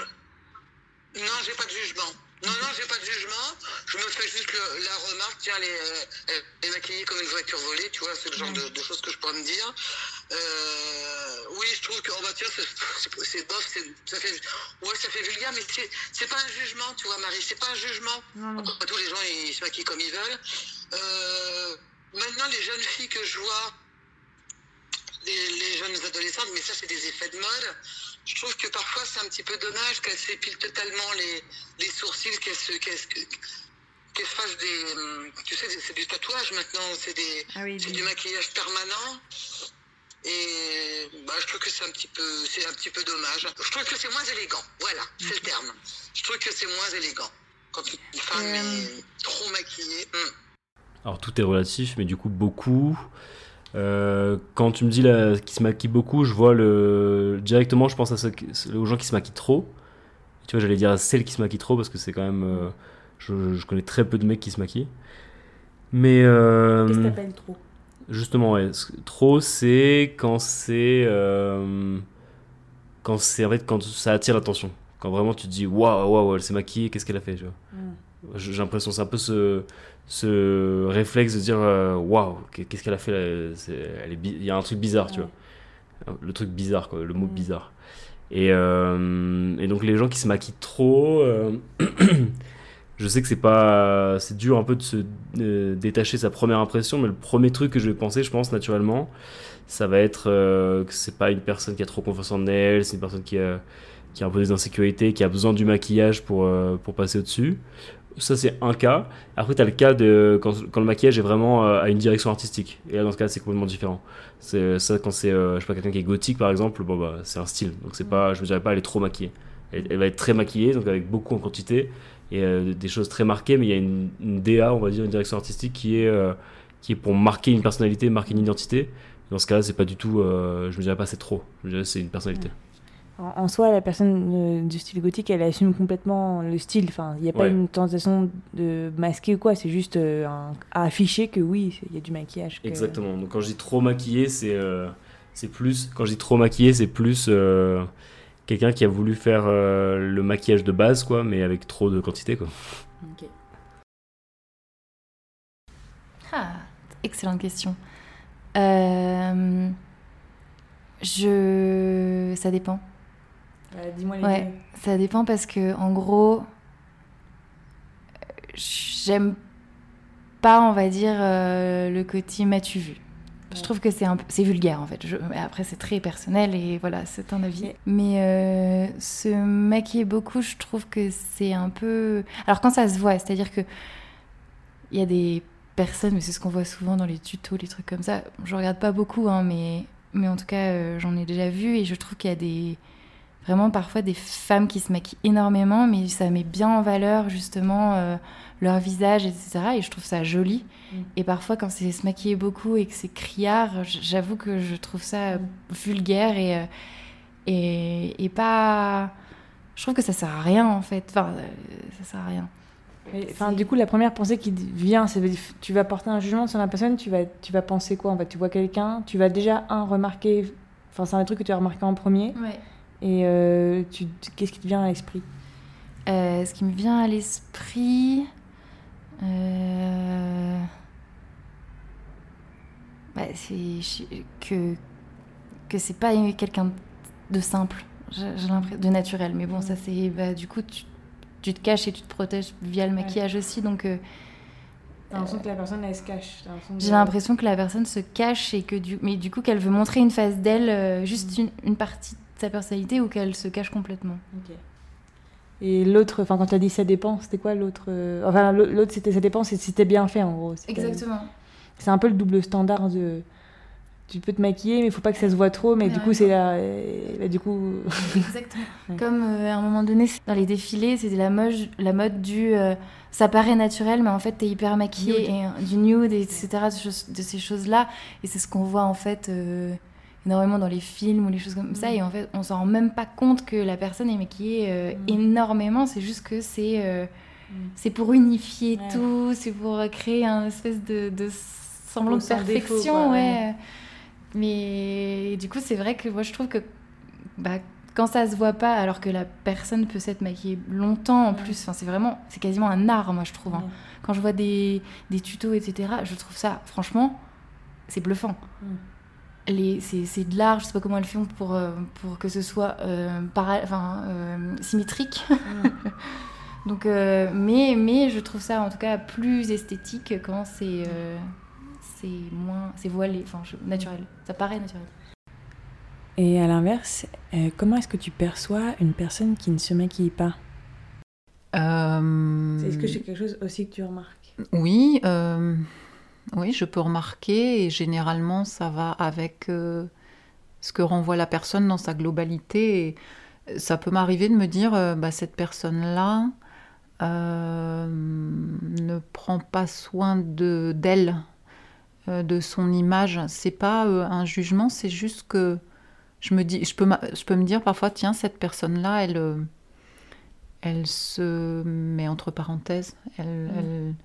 non j'ai pas de jugement. Non, non, j'ai pas de jugement. Je me fais juste la remarque, tiens, les, euh, les maquiller comme une voiture volée, tu vois, c'est le genre de, choses que je pourrais me dire. Euh, oui, je trouve que, oh bah tiens, c'est bof, ça fait, ouais, ça fait vulgaire, mais c'est pas un jugement, tu vois, Marie, c'est pas un jugement. tous les gens, ils se maquillent comme ils veulent. Euh, maintenant, les jeunes filles que je vois, les, les jeunes adolescentes, mais ça, c'est des effets de mode je trouve que parfois c'est un petit peu dommage qu'elle s'épile totalement les, les sourcils, qu'elle se, qu fasse des. Hum, tu sais, c'est du tatouage maintenant, c'est ah du maquillage permanent. Et bah, je trouve que c'est un petit peu, c'est un petit peu dommage. Je trouve que c'est moins élégant. Voilà, c'est le terme. Je trouve que c'est moins élégant quand une femme est trop maquillée. Hum. Alors tout est relatif, mais du coup beaucoup. Euh, quand tu me dis qui se maquille beaucoup, je vois le directement, je pense à ceux aux gens qui se maquillent trop. Tu vois, j'allais dire à celles qui se maquillent trop parce que c'est quand même, euh, je, je, connais très peu de mecs qui se maquillent. Mais euh, qu'est-ce que t'appelles trop? Justement, ouais, trop, c'est quand c'est quand c'est en fait quand ça attire l'attention. Quand vraiment tu te dis waouh waouh elle s'est maquillée, qu'est-ce qu'elle a fait, tu vois? Mm. J'ai l'impression c'est un peu ce ce réflexe de dire euh, waouh, qu'est-ce qu'elle a fait elle Il y a un truc bizarre, tu vois. Le truc bizarre, quoi, le mot mm. bizarre. Et, euh, et, donc les gens qui se maquillent trop, euh, je sais que c'est pas, c'est dur un peu de se détacher sa première impression, mais le premier truc que je vais penser, je pense naturellement, ça va être que c'est pas une personne qui a trop confiance en elle, c'est une personne qui a, qui a un peu des insécurités, qui a besoin du maquillage pour, pour passer au-dessus. Ça, c'est un cas. Après, tu as le cas de quand, le maquillage est vraiment euh, à une direction artistique. Et là, dans ce cas, c'est complètement différent. C'est ça, quand c'est, euh, je sais pas, quelqu'un qui est gothique, par exemple, bon, bah, c'est un style. Donc, c'est pas, je me dirais pas, elle est trop maquillée. Elle, va être très maquillée, donc avec beaucoup en quantité. Et euh, des choses très marquées, mais il y a une, DA, on va dire, une direction artistique qui est, qui est pour marquer une personnalité, marquer une identité. Dans ce cas-là, c'est pas du tout, je me dirais pas, c'est trop. Je me dirais, c'est une personnalité en, soi, la personne euh, du style gothique, elle assume complètement le style. Enfin, il n'y a pas une tentation de masquer ou quoi. C'est juste euh, à afficher que oui, il y a du maquillage. Exactement. Donc quand je dis trop maquillé, c'est euh, c'est plus. Quand je dis trop maquillé, c'est plus quelqu'un qui a voulu faire le maquillage de base, quoi, mais avec trop de quantité, quoi. Ok. Ah, excellente question. je. Ça dépend. Euh, dis-moi les ouais, Ça dépend parce que, en gros, j'aime pas, on va dire, euh, le côté m'as-tu vu. Je trouve que c'est un c'est vulgaire en fait. Je, après c'est très personnel et voilà c'est un avis. Mais euh, se maquiller beaucoup, je trouve que c'est un peu. Alors quand ça se voit, c'est-à-dire que il y a des personnes, mais c'est ce qu'on voit souvent dans les tutos, les trucs comme ça. Je regarde pas beaucoup, hein, mais mais en tout cas j'en ai déjà vu et je trouve qu'il y a des vraiment parfois des femmes qui se maquillent énormément, mais ça met bien en valeur justement euh, leur visage, etc. Et je trouve ça joli. Mm. Et parfois, quand c'est se maquiller beaucoup et que c'est criard, j'avoue que je trouve ça mm. vulgaire et, euh, et, et, pas. Je trouve que ça sert à rien en fait. Enfin, euh, ça sert à rien. Enfin, du coup, la première pensée qui vient, c'est tu vas porter un jugement sur la personne, tu vas, tu vas penser quoi En fait, tu vois quelqu'un, tu vas déjà un remarquer. Enfin, c'est un truc que tu as remarqué en premier. Ouais. Et euh, tu, qu'est-ce qui te vient à l'esprit? Euh, Ce qui me vient à l'esprit. Euh, bah, c'est que, que c'est pas quelqu'un de simple, j'ai l'impression, de naturel. Mais bon, ça c'est. Bah, du coup, tu, tu, te caches et tu te protèges via le maquillage aussi. Donc. T'as l'impression que la personne elle se cache. J'ai l'impression que la personne se cache et que du, mais du coup qu'elle veut montrer une face d'elle, juste mm. une, une, partie sa personnalité ou qu'elle se cache complètement. Et l'autre, enfin quand tu as dit ça dépend, c'était quoi l'autre euh, Enfin l'autre c'était ça dépend, c'était bien fait en gros. Exactement. C'est un peu le double standard de tu peux te maquiller, mais il faut pas que ça se voit trop. Mais du coup, c'est là, du coup. Exactement. Comme euh, à un moment donné, dans les défilés, c'était la mode, la mode du. Euh, ça paraît naturel, mais en fait, tu es hyper maquillée, et, du nude, etc. De, ces choses-là. Et c'est ce qu'on voit en fait énormément dans les films ou les choses comme ça mm. et en fait on s'en rend même pas compte que la personne est maquillée euh, mm. énormément c'est juste que c'est euh, mm. c'est pour unifier tout c'est pour créer un espèce de, de semblant de perfection ouais. mais du coup c'est vrai que moi je trouve que bah, quand ça se voit pas alors que la personne peut s'être maquillée longtemps en plus enfin c'est vraiment c'est quasiment un art moi je trouve hein. quand je vois des, des tutos etc je trouve ça franchement c'est bluffant c'est de l'art, je sais pas comment elles font pour, euh, pour que ce soit euh, enfin, euh, symétrique. Mm. Donc, mais, mais je trouve ça en tout cas plus esthétique quand c'est c'est moins c'est voilé, enfin naturel. Ça paraît naturel. Et à l'inverse, comment est-ce que tu perçois une personne qui ne se maquille pas? Est-ce que c'est quelque chose aussi que tu remarques? Oui. Oui, je peux remarquer et généralement ça va avec euh, ce que renvoie la personne dans sa globalité. Et ça peut m'arriver de me dire, euh, bah, cette personne-là euh, ne prend pas soin de d'elle. de son image. C'est pas un jugement, c'est juste que je me dis, je peux, je peux me dire parfois, tiens, cette personne-là, elle, elle se met entre parenthèses, elle, Mm. elle-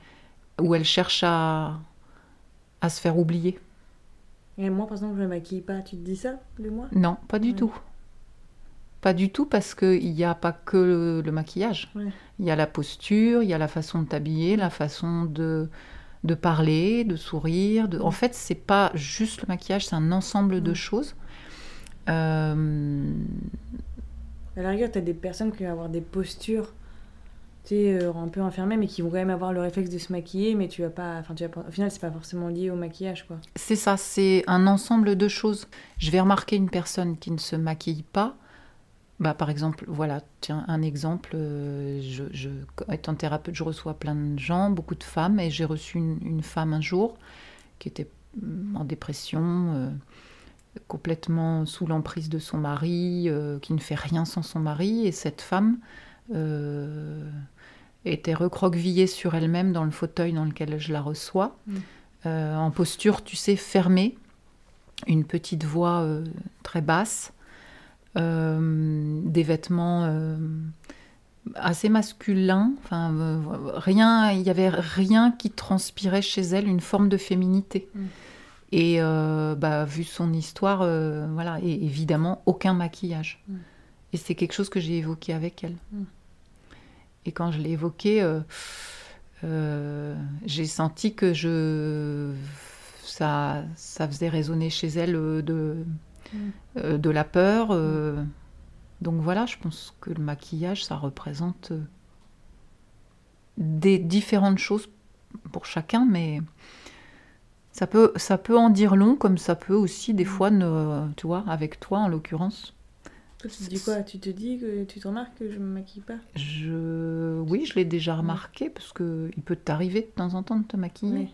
ou elle cherche à, à se faire oublier. Et moi, par exemple, je me maquille pas. Tu te dis ça de moi Non, pas du Ouais. tout. Pas du tout parce qu'il n'y a pas que le, le maquillage. Ouais. Il y a la posture, il y a la façon de t'habiller, la façon de, de parler, de sourire. De... En fait, c'est pas juste le maquillage, c'est un ensemble de choses. Euh, À la rigueur, t'as des personnes qui vont avoir des postures, euh, un peu enfermées, mais qui vont quand même avoir le réflexe de se maquiller, mais tu vas pas. Enfin, tu vas pas... Au final, c'est pas forcément lié au maquillage, quoi. C'est ça, c'est un ensemble de choses. Je vais remarquer une personne qui ne se maquille pas. Bah, par exemple, voilà, tiens, un exemple. euh, Je, je, étant thérapeute, je reçois plein de gens, beaucoup de femmes, et j'ai reçu une, femme un jour qui était mm, en dépression, euh, complètement sous l'emprise de son mari, qui ne fait rien sans son mari, et cette femme était recroquevillée sur elle-même dans le fauteuil dans lequel je la reçois Mm. euh, en posture, tu sais, fermée, une petite voix euh, très basse, euh, des vêtements assez masculins, enfin rien, il y avait rien qui transpirait chez elle, une forme de féminité. Mm. Et bah, vu son histoire, voilà, et évidemment aucun maquillage. Mm. Et c'est quelque chose que j'ai évoqué avec elle. Mm. Et quand je l'ai évoqué, euh, euh, j'ai senti que je ça, ça faisait résonner chez elle euh, de, Mm. de la peur. donc voilà, je pense que le maquillage, ça représente des différentes choses pour chacun, mais ça peut, ça peut en dire long, comme ça peut aussi des fois, ne, tu vois, avec toi en l'occurrence. Toi, tu te dis quoi? Tu te dis que tu te remarques que je me maquille pas? Je... Oui, je l'ai déjà remarqué, parce que il peut t'arriver de temps en temps de te maquiller. Oui.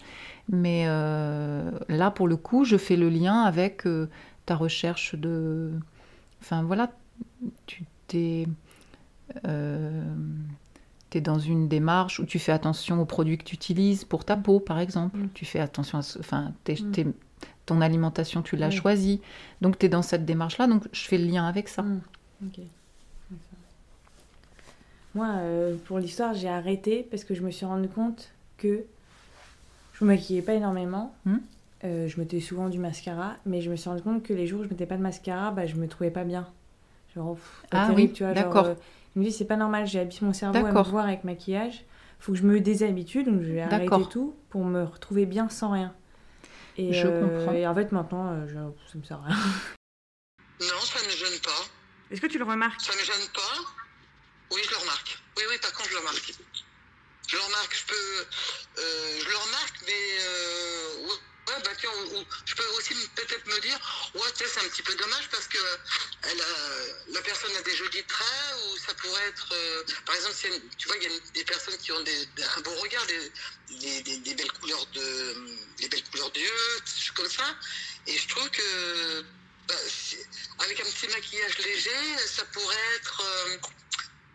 Mais euh, là, pour le coup, je fais le lien avec euh, ta recherche de... Enfin, voilà, tu t'es... euh, t'es dans une démarche où tu fais attention aux produits que tu utilises pour ta peau, par exemple. Mm. Tu fais attention à... ce- Enfin, t'es- Mm. Ton alimentation, tu l'as Oui. choisie. Donc, tu es dans cette démarche-là, donc je fais le lien avec ça. Mm. D'accord. Moi, euh, pour l'histoire, j'ai arrêté parce que je me suis rendu compte que je me maquillais pas énormément. Hmm. Euh, je mettais souvent du mascara, mais je me suis rendu compte que les jours où je mettais pas de mascara, bah, je me trouvais pas bien. Genre, pff, pas Ah terrible, oui, tu vois. genre, d'accord. euh, je me dis, c'est pas normal, j'ai habitué mon cerveau à me voir avec maquillage. Faut que je me déshabitue, donc je vais arrêter tout pour me retrouver bien sans rien. Et, Je euh, comprends. et en fait, maintenant, euh, je, ça me sert à rien. Non, ça ne me gêne pas. Est-ce que tu le remarques? Ça me gêne pas? Oui, je le remarque. Oui, oui, par contre, je le remarque. Je le remarque, je peux. euh, je le remarque, mais. euh, ouais, bah tiens, ou- ou je peux aussi peut-être me dire, ouais, c'est un petit peu dommage parce que elle la personne a des jolis traits, ou ça pourrait être. euh, par exemple, tu vois, il y a des personnes qui ont des, un beau regard, des, des, des- belles couleurs de. des belles couleurs d'yeux, comme ça. Et je trouve que. bah, avec un petit maquillage léger, ça pourrait être euh,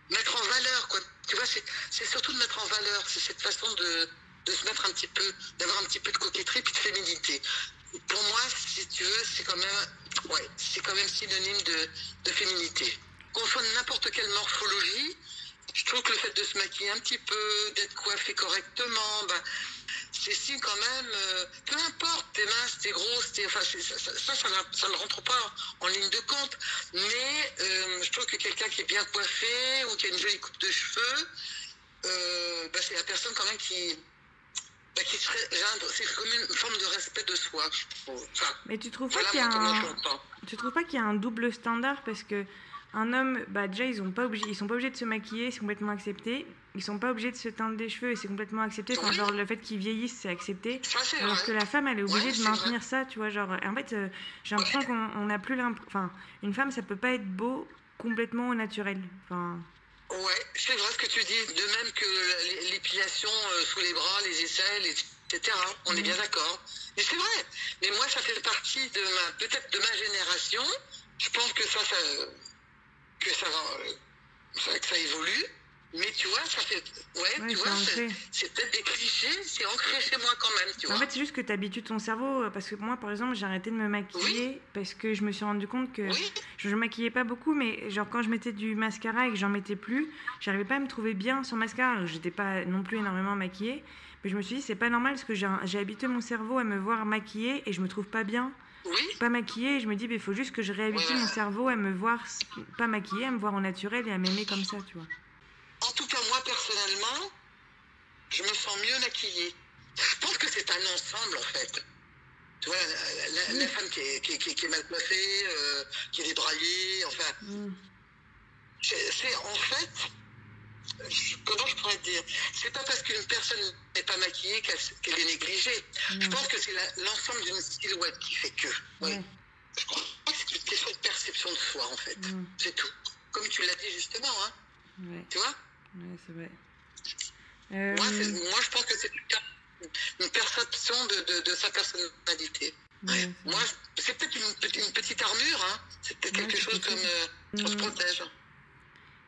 mettre en valeur, quoi. Tu vois, c'est surtout de mettre en valeur, c'est cette façon de, de se mettre un petit peu, d'avoir un petit peu de coquetterie puis de féminité. Pour moi, si tu veux, c'est quand même, ouais, c'est quand même synonyme de, de féminité. Qu'on soit de n'importe quelle morphologie, je trouve que le fait de se maquiller un petit peu, d'être coiffé correctement, ben, c'est signe quand même, euh, peu importe, t'es mince, t'es grosse, t'es, enfin, ça, ça, ne rentre pas en, en ligne de compte. Mais euh, je trouve que quelqu'un qui est bien coiffé ou qui a une jolie coupe de cheveux, euh, bah, c'est la personne quand même qui, bah, qui serait, j'ai un- c'est comme une forme de respect de soi, je trouve. Enfin, Mais tu trouves pas qu'il y a un... Tu trouves pas qu'il y a un double standard? Parce que un homme, bah déjà ils ont pas obligé, ils sont pas obligés de se maquiller, c'est complètement accepté. Ils sont pas obligés de se teindre des cheveux et c'est complètement accepté. Enfin, genre le fait qu'ils vieillissent, c'est accepté. Ça, c'est Alors que la femme, elle est obligée Ouais, de maintenir ça, tu vois. Genre, en fait, euh, j'ai l'impression qu'on on a plus l'impression. Enfin, une femme, ça peut pas être beau complètement au naturel. Enfin, Ouais, c'est vrai ce que tu dis. De même que l'épilation euh, sous les bras, les aisselles, etc. On est bien d'accord. Mais c'est vrai. Mais moi, ça fait partie de ma, peut-être de ma génération. Je pense que ça, ça que ça va, euh, ça- que ça évolue. Mais tu vois, ça fait. Ouais, Ouais, tu vois, c'est peut-être des clichés, c'est ancré chez moi quand même, tu vois. En fait, c'est juste que tu habitues ton cerveau. euh, Parce que moi, par exemple, j'ai arrêté de me maquiller parce que je me suis rendu compte que Oui, je ne maquillais pas beaucoup, mais genre quand je mettais du mascara et que j'en mettais plus, j'arrivais pas à me trouver bien sans mascara. J'étais pas non plus énormément maquillée. Mais je me suis dit, c'est pas normal parce que j'ai habitué mon cerveau à me voir maquillée et je me trouve pas bien. oui, Pas maquillée et je me dis, il faut juste que je réhabitue Ouais. mon cerveau à me voir pas maquillée, à me voir au naturel et à m'aimer comme ça, tu vois. En tout cas, moi, personnellement, je me sens mieux maquillée. Je pense que c'est un ensemble, en fait. Tu vois, la, la- la femme qui est, qui, est- qui est- qui est mal coiffée, euh, qui est débraillée, enfin... C'est c'est- en fait... je- Comment je pourrais te dire? C'est pas parce qu'une personne n'est pas maquillée qu'elle est négligée. Je pense que c'est l'ensemble d'une silhouette qui fait que. Ouais. Je crois que c'est une question de perception de soi, en fait. Mm. C'est tout. Comme tu l'as dit justement, hein. Tu vois? Ouais c'est vrai. Euh, Moi, c'est- moi, je pense que c'est une, per- une perception de, de, de sa personnalité. ouais, Moi, c'est peut-être une, petite- une petite armure, hein. c'est peut-être Ouais, quelque chose comme euh, on se Mm. protège.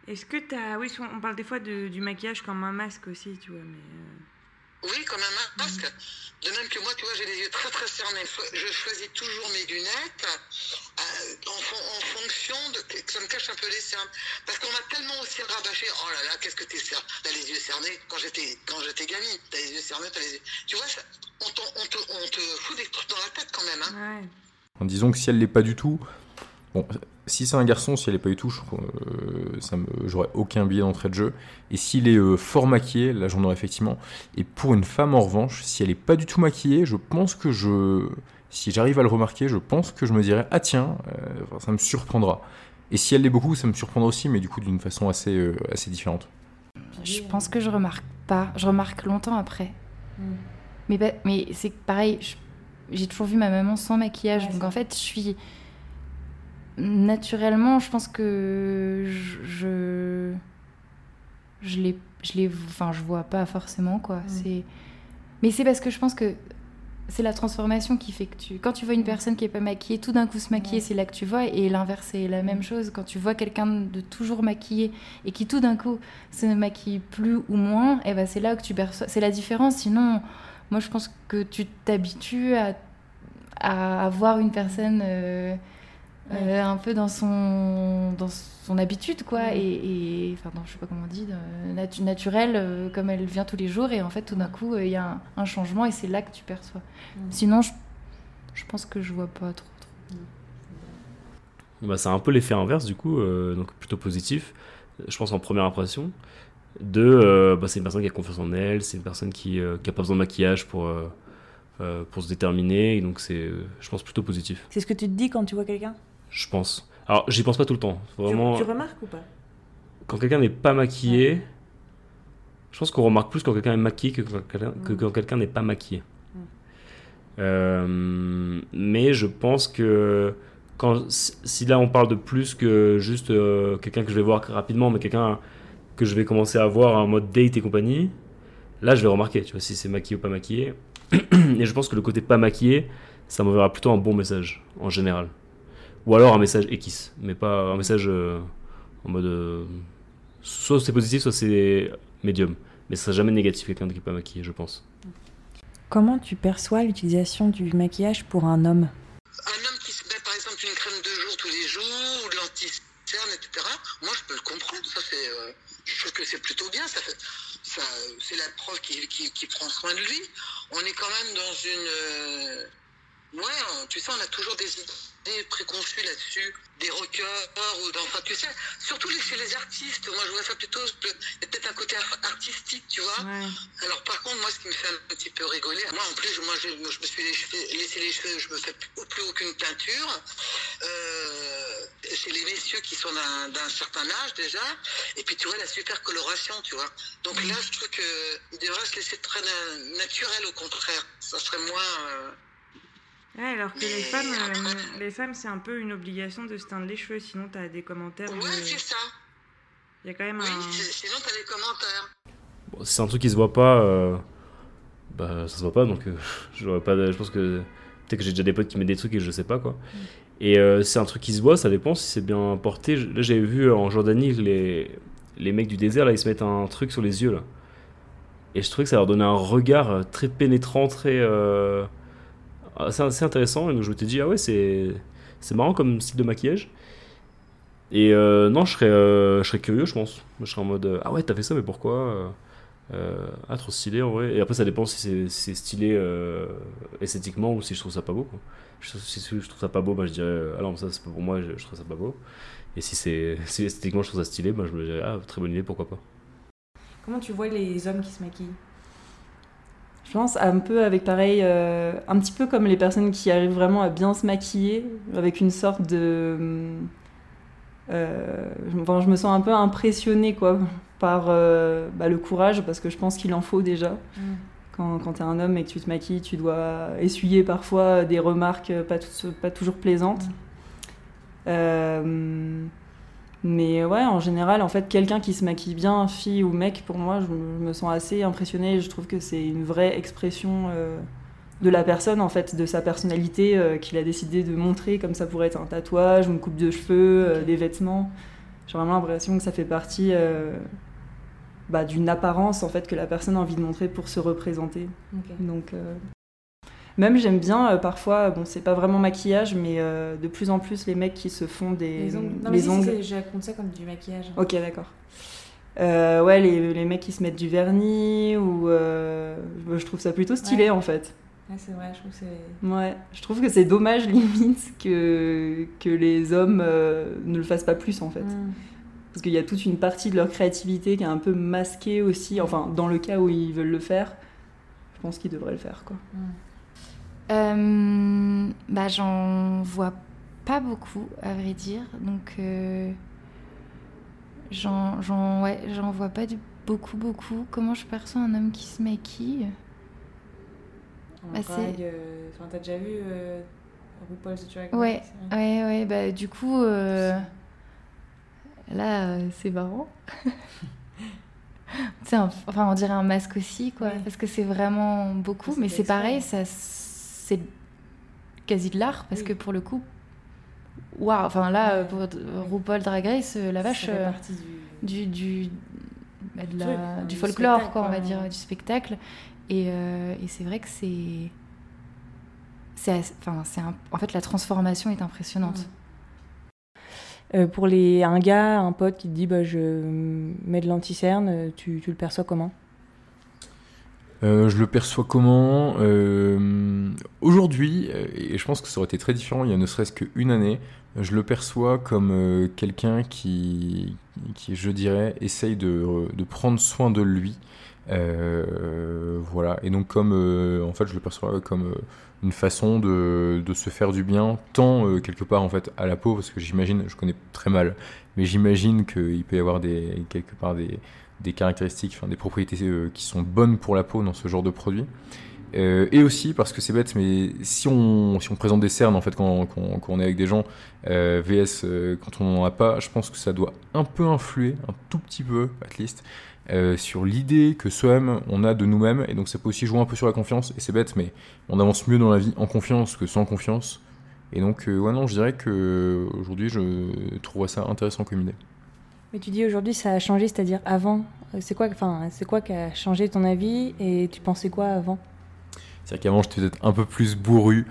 Est-ce que t'as. Oui, souvent, on parle des fois de- du maquillage comme un masque aussi, tu vois, mais. euh, Oui, comme un masque. De même que moi, tu vois, j'ai les yeux très très cernés. Je choisis toujours mes lunettes euh, en, fon- en fonction de que ça me cache un peu les cernes. Parce qu'on m'a tellement aussi rabâché. Oh là là, qu'est-ce que t'es cerné T'as les yeux cernés. Quand j'étais quand j'étais gamine, t'as les yeux cernés, t'as les yeux. Tu vois, ça, on, t'en- on te, on te fout des trucs dans la tête quand même. Hein. Ouais. En disant que si elle l'est pas du tout, bon, si c'est un garçon, si elle l'est pas du tout, je, euh, ça me, j'aurais aucun billet d'entrée de jeu. Et s'il est euh, fort maquillé, là j'en aurais effectivement. Et pour une femme en revanche, si elle est pas du tout maquillée, je pense que je, si j'arrive à le remarquer, je pense que je me dirais ah tiens, euh, ça me surprendra. Et si elle l'est beaucoup, ça me surprendra aussi, mais du coup d'une façon assez, euh, assez différente. Je pense que je remarque pas. Je remarque longtemps après. Mm. Mais, bah- mais c'est pareil, je- j'ai toujours vu ma maman sans maquillage. Ouais, donc c'est en fait, je suis. Naturellement, je pense que je. Je, les. Je les. Enfin, je vois pas forcément, quoi. C'est. Mais c'est parce que je pense que c'est la transformation qui fait que tu. Quand tu vois une personne qui est pas maquillée, tout d'un coup se maquiller, c'est là que tu vois. Et l'inverse, c'est la même chose. Quand tu vois quelqu'un de toujours maquillé et qui tout d'un coup se maquille plus ou moins, et ben c'est là que tu perçois. C'est la différence. Sinon, moi je pense que tu t'habitues à, à voir une personne euh, euh, un peu dans son, dans son habitude, quoi. Ouais. Et, et- enfin, non, je sais pas comment on dit, natu- naturelle, euh, comme elle vient tous les jours. Et en fait, tout d'un coup, euh, il y a un, un changement et c'est là que tu perçois. Mm. Sinon, je, je pense que je vois pas trop. trop. Bah, c'est un peu l'effet inverse du coup, euh, donc plutôt positif, je pense en première impression. De, euh, bah, c'est une personne qui a confiance en elle, c'est une personne qui n'a pas besoin de maquillage pour, euh, euh, pour se déterminer, et donc c'est, euh, je pense, plutôt positif. C'est ce que tu te dis quand tu vois quelqu'un? Je pense. Alors, j'y pense pas tout le temps. Tu- Vraiment, tu, remarques ou pas? quand quelqu'un n'est pas maquillé, je pense qu'on remarque plus quand quelqu'un est maquillé que quand quelqu'un, que Mm. n'est pas maquillé. Mm. Euh, mais je pense que quand, si si là on parle de plus que juste euh, quelqu'un que je vais voir rapidement, mais quelqu'un que je vais commencer à voir en mode date et compagnie, là je vais remarquer, tu vois, si c'est maquillé ou pas maquillé. et je pense que le côté pas maquillé, ça m'enverra plutôt un bon message en général. Ou alors un message X, mais pas un message euh, en mode. euh, soit c'est positif, soit c'est médium. Mais ce sera jamais négatif quelqu'un qui n'est pas maquillé, je pense. Comment tu perçois l'utilisation du maquillage pour un homme? Un homme qui se met par exemple une crème de jour tous les jours, ou de l'anti-cerne, etc., moi je peux le comprendre. Ça, c'est, euh, je trouve que c'est plutôt bien. Ça fait, ça, c'est la preuve qu'il qu'il- qu'il prend soin de lui. On est quand même dans une. Ouais, on- tu sais, on a toujours des idées préconçues là-dessus, des rockers, ou enfin, tu sais, surtout chez les artistes. Moi, je vois ça plutôt. Il y a peut-être un côté ar- artistique, tu vois. Ouais. Alors par contre, moi, ce qui me fait un petit peu rigoler, moi en plus, moi, je, moi, je me suis les cheveux- laissé les cheveux, je me fais plus, plus aucune teinture. Euh, c'est les messieurs qui sont d'un certain âge déjà, et puis tu vois la super coloration, tu vois. Donc là, je trouve qu'ils devraient se laisser très na- naturel au contraire. Ça serait moins. euh, Ouais, alors que les femmes, euh, les femmes, c'est un peu une obligation de se teindre les cheveux, sinon t'as des commentaires. Ouais, de- c'est ça. Il y a quand même Oui, un. sinon t'as des commentaires. Bon, si c'est un truc qui se voit pas, euh, bah ça se voit pas, donc euh, j'aurais pas. de- je pense que peut-être que j'ai déjà des potes qui mettent des trucs et je sais pas quoi. Et euh, si c'est un truc qui se voit, ça dépend si c'est bien porté. Là, j'avais vu en Jordanie que les les mecs du désert, là, ils se mettent un truc sur les yeux, là. Et je trouvais que ça leur donnait un regard très pénétrant, très. Euh, assez, intéressant. Et donc je me suis dit, ah ouais, c'est, marrant comme style de maquillage. Et euh, non, je serais, je serais curieux, je pense. Je serais en mode, ah ouais, t'as fait ça, mais pourquoi Ah, trop stylé en vrai. Et après, ça dépend si c'est, stylé esthétiquement ou si je trouve ça pas beau. Si je trouve ça pas beau, bah, je dirais, ah non, ça c'est pas pour moi, je, trouve ça pas beau. Et si, c'est, esthétiquement je trouve ça stylé, bah, je me dirais, ah, très bonne idée, pourquoi pas. Comment tu vois les hommes qui se maquillent? Je pense un peu avec pareil, euh, un petit peu comme les personnes qui arrivent vraiment à bien se maquiller, avec une sorte de. Euh, je me sens un peu impressionnée quoi, par euh, bah, le courage, parce que je pense qu'il en faut déjà. Mm. Quand, quand tu es un homme et que tu te maquilles, tu dois essuyer parfois des remarques pas, pas toujours plaisantes. Mm. Mais ouais, en général, en fait, quelqu'un qui se maquille bien, fille ou mec, pour moi, je me sens assez impressionnée. Je trouve que c'est une vraie expression euh, de la personne, en fait, de sa personnalité euh, qu'il a décidé de montrer, comme ça pourrait être un tatouage, une coupe de cheveux, euh, des vêtements. J'ai vraiment l'impression que ça fait partie bah, d'une apparence, en fait, que la personne a envie de montrer pour se représenter. Donc, même j'aime bien euh, parfois, bon c'est pas vraiment maquillage, mais euh, de plus en plus les mecs qui se font des les ongles. Non, mais si, je raconte ça comme du maquillage. Ok d'accord. Euh, ouais les, les, mecs qui se mettent du vernis ou je trouve ça plutôt stylé en fait. Ouais, c'est vrai, je trouve que c'est. Ouais, je trouve que c'est dommage limite que, que les hommes ne le fassent pas plus en fait. Hmm. Parce qu'il y a toute une partie de leur créativité qui est un peu masquée aussi, enfin dans le cas où ils veulent le faire, je pense qu'ils devraient le faire quoi. Hmm. Euh, bah, J'en vois pas beaucoup, à vrai dire. Donc, euh, j'en ouais, vois pas du, beaucoup, beaucoup. Comment je perçois un homme qui se maquille? Bah, euh, T'as déjà vu euh, RuPaul's Drag Ouais, ouais, ouais. Bah, du coup, euh, là, c'est marrant. enfin, on dirait un masque aussi, quoi. Parce que c'est vraiment beaucoup. Mais c'est pareil, ça c'est quasi de l'art parce que pour le coup, waouh, enfin là, pour RuPaul Drag Race, euh, la vache, euh, du, du, bah, du folklore, quoi, on va dire, du spectacle. Et, euh, et c'est vrai que c'est. Enfin, c'est en fait, la transformation est impressionnante. pour les, un gars, un pote qui te dit bah, je mets de l'anticerne, tu, tu le perçois comment? Euh, je le perçois comment euh, Aujourd'hui, euh, et je pense que ça aurait été très différent il y a ne serait-ce qu'une année, je le perçois comme quelqu'un qui, qui, je dirais, essaye de, de prendre soin de lui. voilà, et donc comme, en fait, je le perçois comme une façon de, de, se faire du bien, tant quelque part en fait à la peau, parce que j'imagine, je connais très mal, mais j'imagine qu'il peut y avoir des, quelque part des, des caractéristiques, des propriétés euh, qui sont bonnes pour la peau dans ce genre de produit. Euh, et aussi parce que c'est bête, mais si on, si on présente des cernes en fait quand, quand, on est avec des gens, euh, VS quand on n'en a pas, je pense que ça doit un peu influer, un tout petit peu, at least, sur l'idée que soi-même on a de nous-mêmes. Et donc ça peut aussi jouer un peu sur la confiance. Et c'est bête, mais on avance mieux dans la vie en confiance que sans confiance. Et donc, ouais, non, je dirais que aujourd'hui, je trouverais ça intéressant comme idée. Mais tu dis aujourd'hui ça a changé, c'est-à-dire avant. C'est quoi, enfin, c'est quoi qui a changé ton avis et tu pensais quoi avant? C'est-à-dire qu'avant j'étais peut-être un peu plus bourru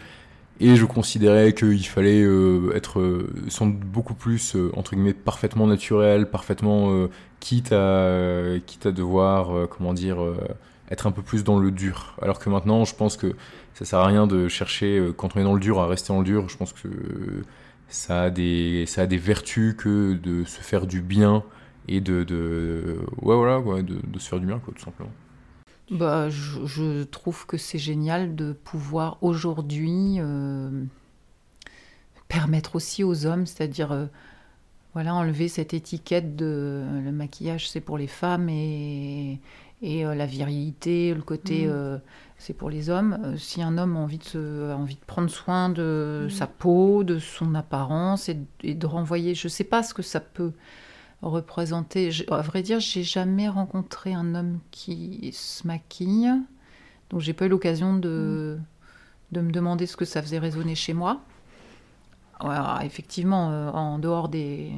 et je considérais qu'il fallait euh, être euh, sans beaucoup plus euh, entre guillemets parfaitement naturel, parfaitement quitte à quitte à devoir comment dire être un peu plus dans le dur. Alors que maintenant je pense que ça sert à rien de chercher quand on est dans le dur à rester dans le dur. Je pense que ça a des, ça a des vertus que de se faire du bien et de, de ouais, voilà, ouais, de, de, se faire du bien, quoi, tout simplement. Bah, je, je trouve que c'est génial de pouvoir aujourd'hui euh, permettre aussi aux hommes, c'est-à-dire euh, voilà, enlever cette étiquette de le maquillage c'est pour les femmes et, et euh, la virilité, le côté mmh c'est pour les hommes. Euh, si un homme a envie de, envie de prendre soin de mm. sa peau, de son apparence et, de renvoyer, je ne sais pas ce que ça peut représenter. à vrai dire, j'ai jamais rencontré un homme qui se maquille, donc j'ai pas eu l'occasion de, mm. de me demander ce que ça faisait résonner chez moi. effectivement, euh, en dehors des,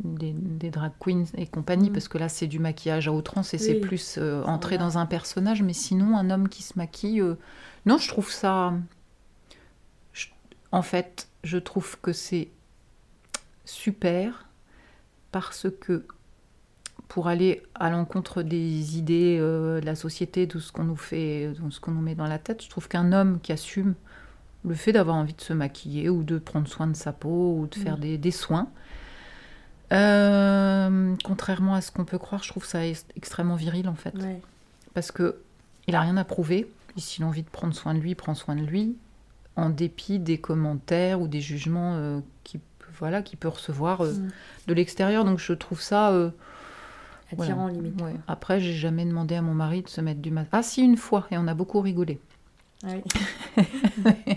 des, des drag queens et compagnie, Mm. parce que là, c'est du maquillage à outrance et c'est plus euh, entrer Voilà. dans un personnage. Mais sinon, un homme qui se maquille, euh, non, je trouve ça. je- En fait, je trouve que c'est super parce que pour aller à l'encontre des idées euh, de la société, de ce qu'on nous fait, de ce qu'on nous met dans la tête, je trouve qu'un homme qui assume le fait d'avoir envie de se maquiller ou de prendre soin de sa peau ou de faire Mm. des, des soins, euh, contrairement à ce qu'on peut croire, je trouve ça ex- extrêmement viril en fait. Ouais. Parce que il a rien à prouver. Et s'il a envie de prendre soin de lui, il prend soin de lui, en dépit des commentaires ou des jugements euh, qu'il voilà, qu'il peut recevoir euh, Mm. de l'extérieur. Donc je trouve ça. euh, Attirant voilà. limite. Ouais. Après, j'ai jamais demandé à mon mari de se mettre du masque. Ah si, une fois, et on a beaucoup rigolé. Ah oui.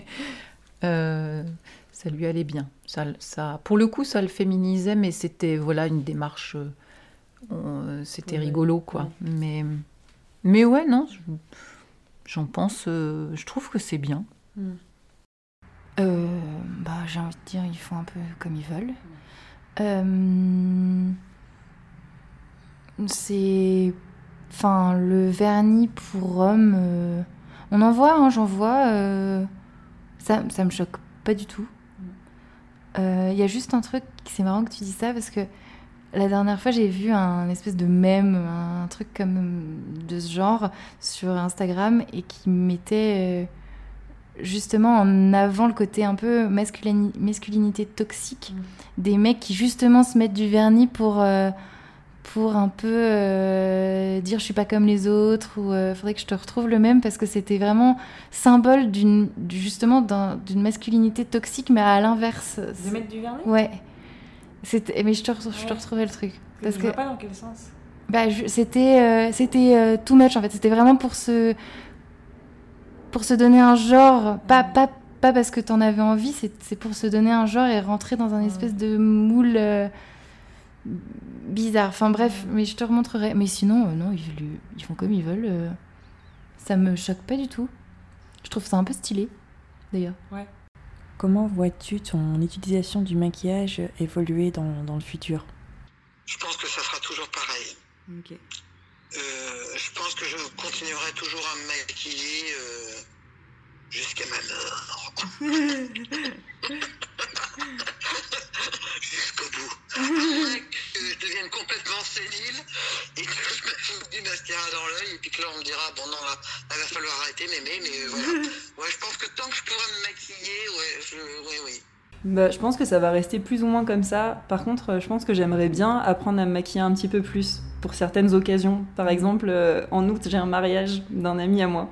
Euh, ça lui allait bien. Ça, ça, pour le coup, ça le féminisait, mais c'était voilà une démarche. euh, on- c'était Ouais, rigolo, quoi. ouais. Mais, mais ouais, non, je- j'en pense. euh, je trouve que c'est bien. Mm. Euh, bah, j'ai envie de dire, ils font un peu comme ils veulent. Euh, c'est. Enfin, le vernis pour homme, euh, on en voit, hein, j'en vois. euh, ça, ça me choque pas du tout. Euh, Il y a juste un truc, c'est marrant que tu dis ça parce que la dernière fois j'ai vu un espèce de mème, un truc comme de ce genre sur Instagram et qui mettait euh, justement en avant le côté un peu masculini- masculinité toxique Mm. des mecs qui justement se mettent du vernis pour euh, pour un peu euh, dire je suis pas comme les autres ou euh, faudrait que je te retrouve le même parce que c'était vraiment symbole d'une du- justement d'un- d'une masculinité toxique mais à l'inverse De mettre du vernis? Ouais c'était mais je te, je te retrouvais le truc parce Je que vois pas dans quel sens. bah, c'était euh, c'était euh, too much en fait. C'était vraiment pour se pour se donner un genre, pas Mhm. pas pas parce que t'en avais envie, c'est pour se donner un genre et rentrer dans un Mhm. espèce de moule bizarre. Enfin bref, mais je te remontrerai. Mais sinon, euh, non, ils, ils font comme ils veulent. euh, ça me choque pas du tout. Je trouve ça un peu stylé, d'ailleurs. Comment vois-tu ton utilisation du maquillage évoluer dans, dans le futur? Je pense que ça sera toujours pareil. Ok. Euh, je pense que je continuerai toujours à me maquiller euh, jusqu'à ma mort. Jusqu'au bout. Que je devienne complètement sénile et que je me foute du mascara dans l'œil et puis que là on me dira bon non là, il va falloir arrêter mémé mais euh, voilà. Ouais je pense que tant que je pourrai me maquiller, ouais, je, oui oui. Bah, je pense que ça va rester plus ou moins comme ça. Par contre, je pense que j'aimerais bien apprendre à me maquiller un petit peu plus pour certaines occasions. Par exemple, euh, en août, j'ai un mariage d'un ami à moi.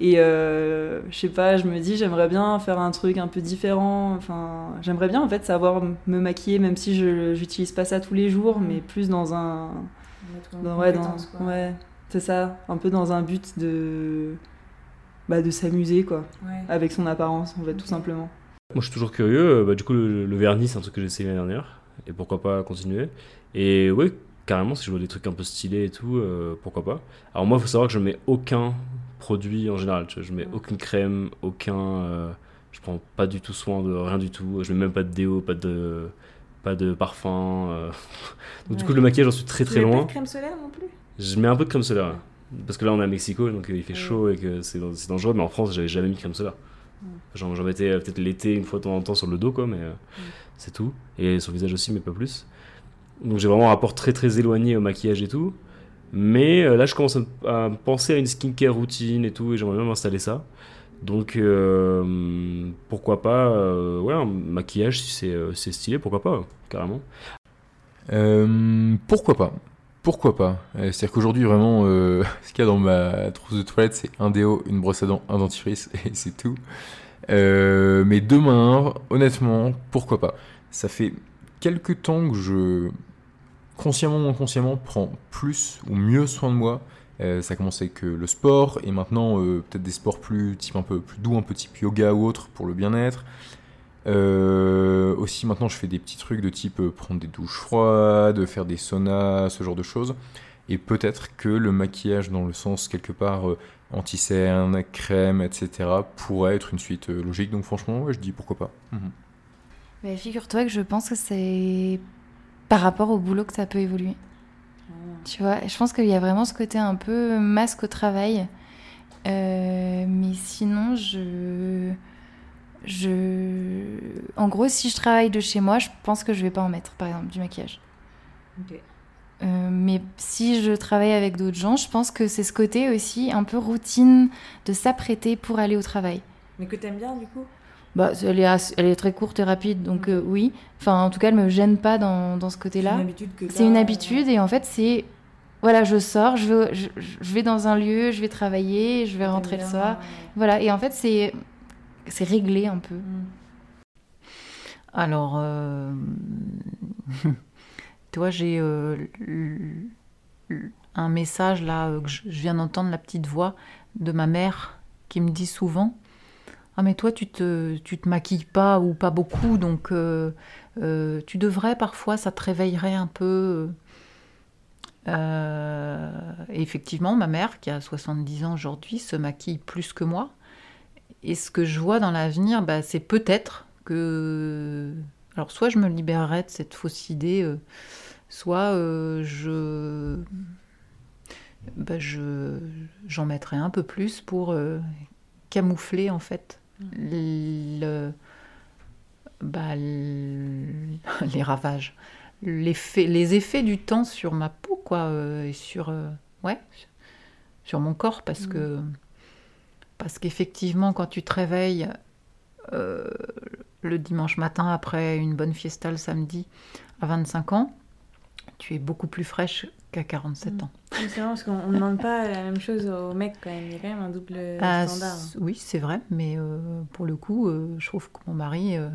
Et euh, je sais pas, je me dis, j'aimerais bien faire un truc un peu différent. Enfin, j'aimerais bien en fait savoir me maquiller, même si je j'utilise pas ça tous les jours, mais plus dans un. dans- ouais, dans- ouais, c'est ça. Un peu dans un but de. Bah, de s'amuser, quoi. Ouais. Avec son apparence, en fait, tout simplement. Moi, je suis toujours curieux. Euh, Bah, du coup, le, le vernis, c'est un truc que j'ai essayé l'année dernière. Et pourquoi pas continuer. Et ouais, carrément, si je vois des trucs un peu stylés et tout, euh, pourquoi pas. Alors, moi, il faut savoir que je mets aucun produit en général. tu vois. Je mets Ouais. aucune crème, aucun. euh, je prends pas du tout soin de rien du tout. Je mets même pas de déo, pas de, pas de parfum. euh. Donc, du coup, le maquillage, j'en suis très Tu très mets pas loin. de crème solaire non plus? Je mets un peu de crème solaire. ouais. Parce que là, on est à Mexico, donc euh, il fait Ouais. chaud et que c'est dangereux. Mais en France, j'avais jamais mis de crème solaire. J'en mettais peut-être l'été, une fois de temps en temps sur le dos, quoi, mais euh, c'est tout. Et sur le visage aussi, mais pas plus. Donc j'ai vraiment un rapport très très éloigné au maquillage et tout. Mais euh, là, je commence à, penser à une skincare routine et tout, et j'aimerais bien m'installer ça. Donc euh, pourquoi pas, euh, ouais, maquillage si c'est euh, stylé, pourquoi pas, carrément. Euh, pourquoi pas? Pourquoi pas? Euh, C'est-à-dire qu'aujourd'hui, vraiment, euh, ce qu'il y a dans ma trousse de toilette, c'est un déo, une brosse à dents, un dentifrice, et c'est tout. Euh, mais demain, honnêtement, pourquoi pas? Ça fait quelques temps que je, consciemment ou inconsciemment, prends plus ou mieux soin de moi. Euh, ça a commencé avec le sport, et maintenant, euh, peut-être des sports plus, type un peu plus doux, un peu type yoga ou autre, pour le bien-être. Euh, aussi maintenant je fais des petits trucs de type prendre des douches froides, faire des saunas, ce genre de choses. Et peut-être que le maquillage dans le sens quelque part anti-cerne, crème, etc. pourrait être une suite logique. Donc franchement je dis pourquoi pas. Mhm. Mais figure-toi que je pense que c'est par rapport au boulot que ça peut évoluer. Tu vois, je pense qu'il y a vraiment ce côté un peu masque au travail. Euh, mais sinon, je. Je. En gros, si je travaille de chez moi, je pense que je vais pas en mettre, par exemple, du maquillage. Euh, mais si je travaille avec d'autres gens, je pense que c'est ce côté aussi un peu routine de s'apprêter pour aller au travail. Mais que t'aimes bien du coup? Bah, elle, est elle est très courte et rapide, donc euh, oui. Enfin, en tout cas, elle me gêne pas dans, dans ce côté-là. C'est une habitude et en fait, c'est voilà, je sors, je vais, je, vais dans un lieu, je vais travailler, je vais rentrer le soir. Voilà, et en fait, c'est c'est réglé un peu. Mm. Alors, euh... toi, j'ai euh, un message là euh, que je viens d'entendre la petite voix de ma mère qui me dit souvent ah mais toi tu te te maquilles pas ou pas beaucoup donc euh, tu devrais parfois ça te réveillerait un peu et effectivement ma mère qui a 70 ans aujourd'hui se maquille plus que moi. Et ce que je vois dans l'avenir bah, c'est peut-être que alors soit je me libérerai de cette fausse idée soit euh, je, bah, je j'en mettrai un peu plus pour euh, camoufler en fait le, bah, les ravages, les effets du temps sur ma peau quoi, euh, et sur ouais, sur mon corps parce que parce qu'effectivement quand tu te réveilles le dimanche matin après une bonne fiesta le samedi à 25 ans, tu es beaucoup plus fraîche qu'à 47 ans. C'est vrai parce qu'on ne demande pas la même chose aux mecs quand même. Il y a quand même un double ah, standard. Oui, c'est vrai, mais euh, pour le coup, euh, je trouve que mon mari, euh,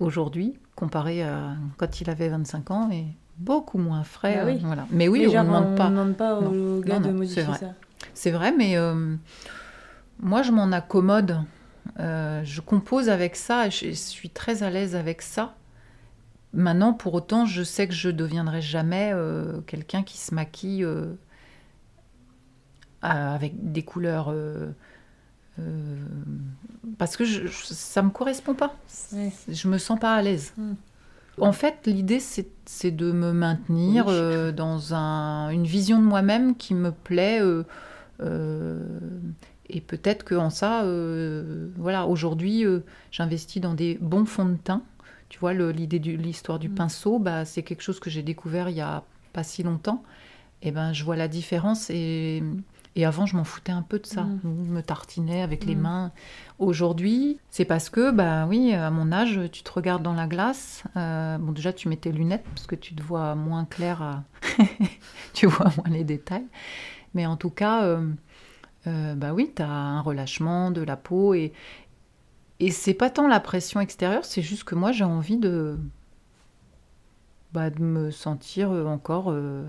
aujourd'hui, comparé à quand il avait 25 ans, est beaucoup moins frais. Bah oui. voilà. Mais oui, on ne demande pas. On demande pas aux gars de modifier ça. C'est vrai, mais moi, je m'en accommode. je compose avec ça, je suis très à l'aise avec ça. Maintenant, pour autant, je sais que je ne deviendrai jamais euh, quelqu'un qui se maquille euh, avec des couleurs. Euh, parce que ça ne me correspond pas. Je me sens pas à l'aise. Hmm. En fait, l'idée, c'est de me maintenir dans une vision de moi-même qui me plaît. et peut-être qu'en ça, voilà, aujourd'hui, j'investis dans des bons fonds de teint tu vois, l'idée de l'histoire du mm. pinceau, bah, c'est quelque chose que j'ai découvert il y a pas si longtemps. Et ben, je vois la différence et, et avant, je m'en foutais un peu de ça. Je mm. me tartinais avec les mm. mains. Aujourd'hui, c'est parce que, bah oui, à mon âge, tu te regardes dans la glace. Euh, bon, déjà, tu mets tes lunettes parce que tu te vois moins clair, tu vois moins les détails. Mais en tout cas, euh, euh, bah oui, tu as un relâchement de la peau et, et c'est pas tant la pression extérieure, c'est juste que moi j'ai envie de, bah, de me sentir encore euh,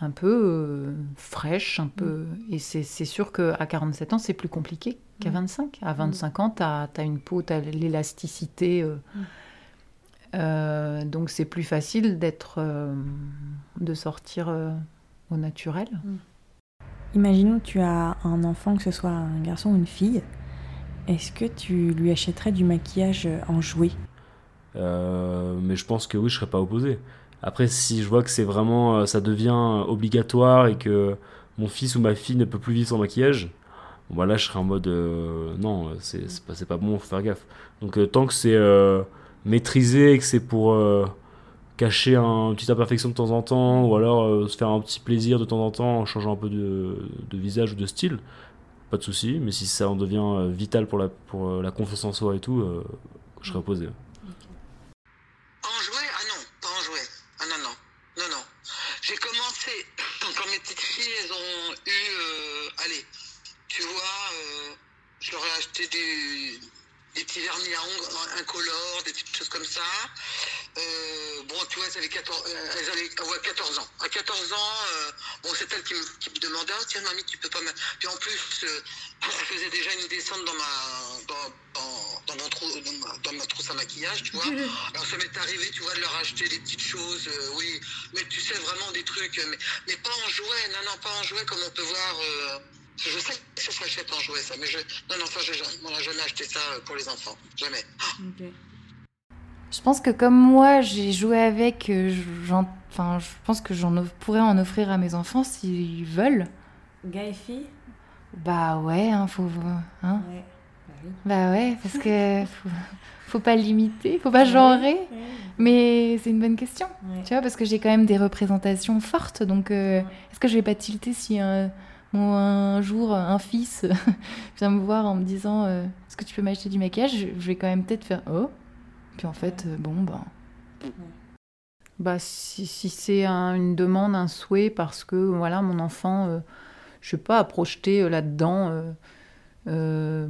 un peu euh, fraîche, un peu. Mm. Et c'est sûr qu'à 47 ans, c'est plus compliqué qu'à 25. Mm. À 25 mm. ans, tu as, une peau, tu as l'élasticité. Euh, donc c'est plus facile d'être, de sortir au naturel. Imaginons que tu as un enfant, que ce soit un garçon ou une fille. Est-ce que tu lui achèterais du maquillage en jouet? Euh, Mais je pense que oui, je serais pas opposé. Après, si je vois que c'est vraiment, euh, ça devient obligatoire et que mon fils ou ma fille ne peut plus vivre sans maquillage, bon, bah là, je serais en mode euh, non, c'est pas, pas bon, faut faire gaffe. Donc, tant que c'est maîtrisé que c'est pour cacher une petite imperfection de temps en temps ou alors se faire un petit plaisir de temps en temps en changeant un peu de visage ou de style, pas de souci. Mais si ça en devient euh, vital pour la, pour euh, la confiance en soi et tout, euh, je serais opposé. En jouet? Ah non, pas en jouet. Ah non, non. Non, non. J'ai commencé, quand mes petites filles, elles ont eu. allez, tu vois, je leur ai acheté des, des petits vernis à ongles incolores, des petites choses comme ça. Euh, bon, tu vois, elles avaient 14, euh, elles avaient, 14 ans. À 14 ans, euh, bon, c'est elle qui me, qui me demandait, oh, tiens, mamie, tu peux pas me... Puis en plus, elle faisait déjà une descente dans ma, dans, dans, dans mon trou, dans, ma, dans ma trousse à maquillage, tu vois. Alors ça m'est arrivé, tu vois, de leur acheter des petites choses, oui, mais tu sais, vraiment des trucs, mais, mais pas en jouet, non, non, pas en jouet comme on peut voir... Je sais que ça s'achète en jouet, ça, mais je... Non, non, ça, je, on n'a jamais acheté ça pour les enfants. Jamais. Je pense que comme moi, j'ai joué avec, euh, j'en- enfin, je pense que j'en pourrais en offrir à mes enfants s'ils veulent. Gars et filles Bah ouais, hein, faut, hein. Ouais. Bah oui. Bah ouais, parce que faut, faut pas limiter, faut pas genrer. Mais c'est une bonne question, tu vois, parce que j'ai quand même des représentations fortes. Donc, euh, est-ce que je vais pas tilter si un, mon- un jour un fils vient me voir en me disant euh, Est-ce que tu peux m'acheter du maquillage? Je vais quand même peut-être faire Oh. Puis en fait, euh, bon, ben. Bah, si, si c'est un- une demande, un souhait, parce que voilà, mon enfant, euh, je sais pas, a projeté euh, là-dedans euh, euh,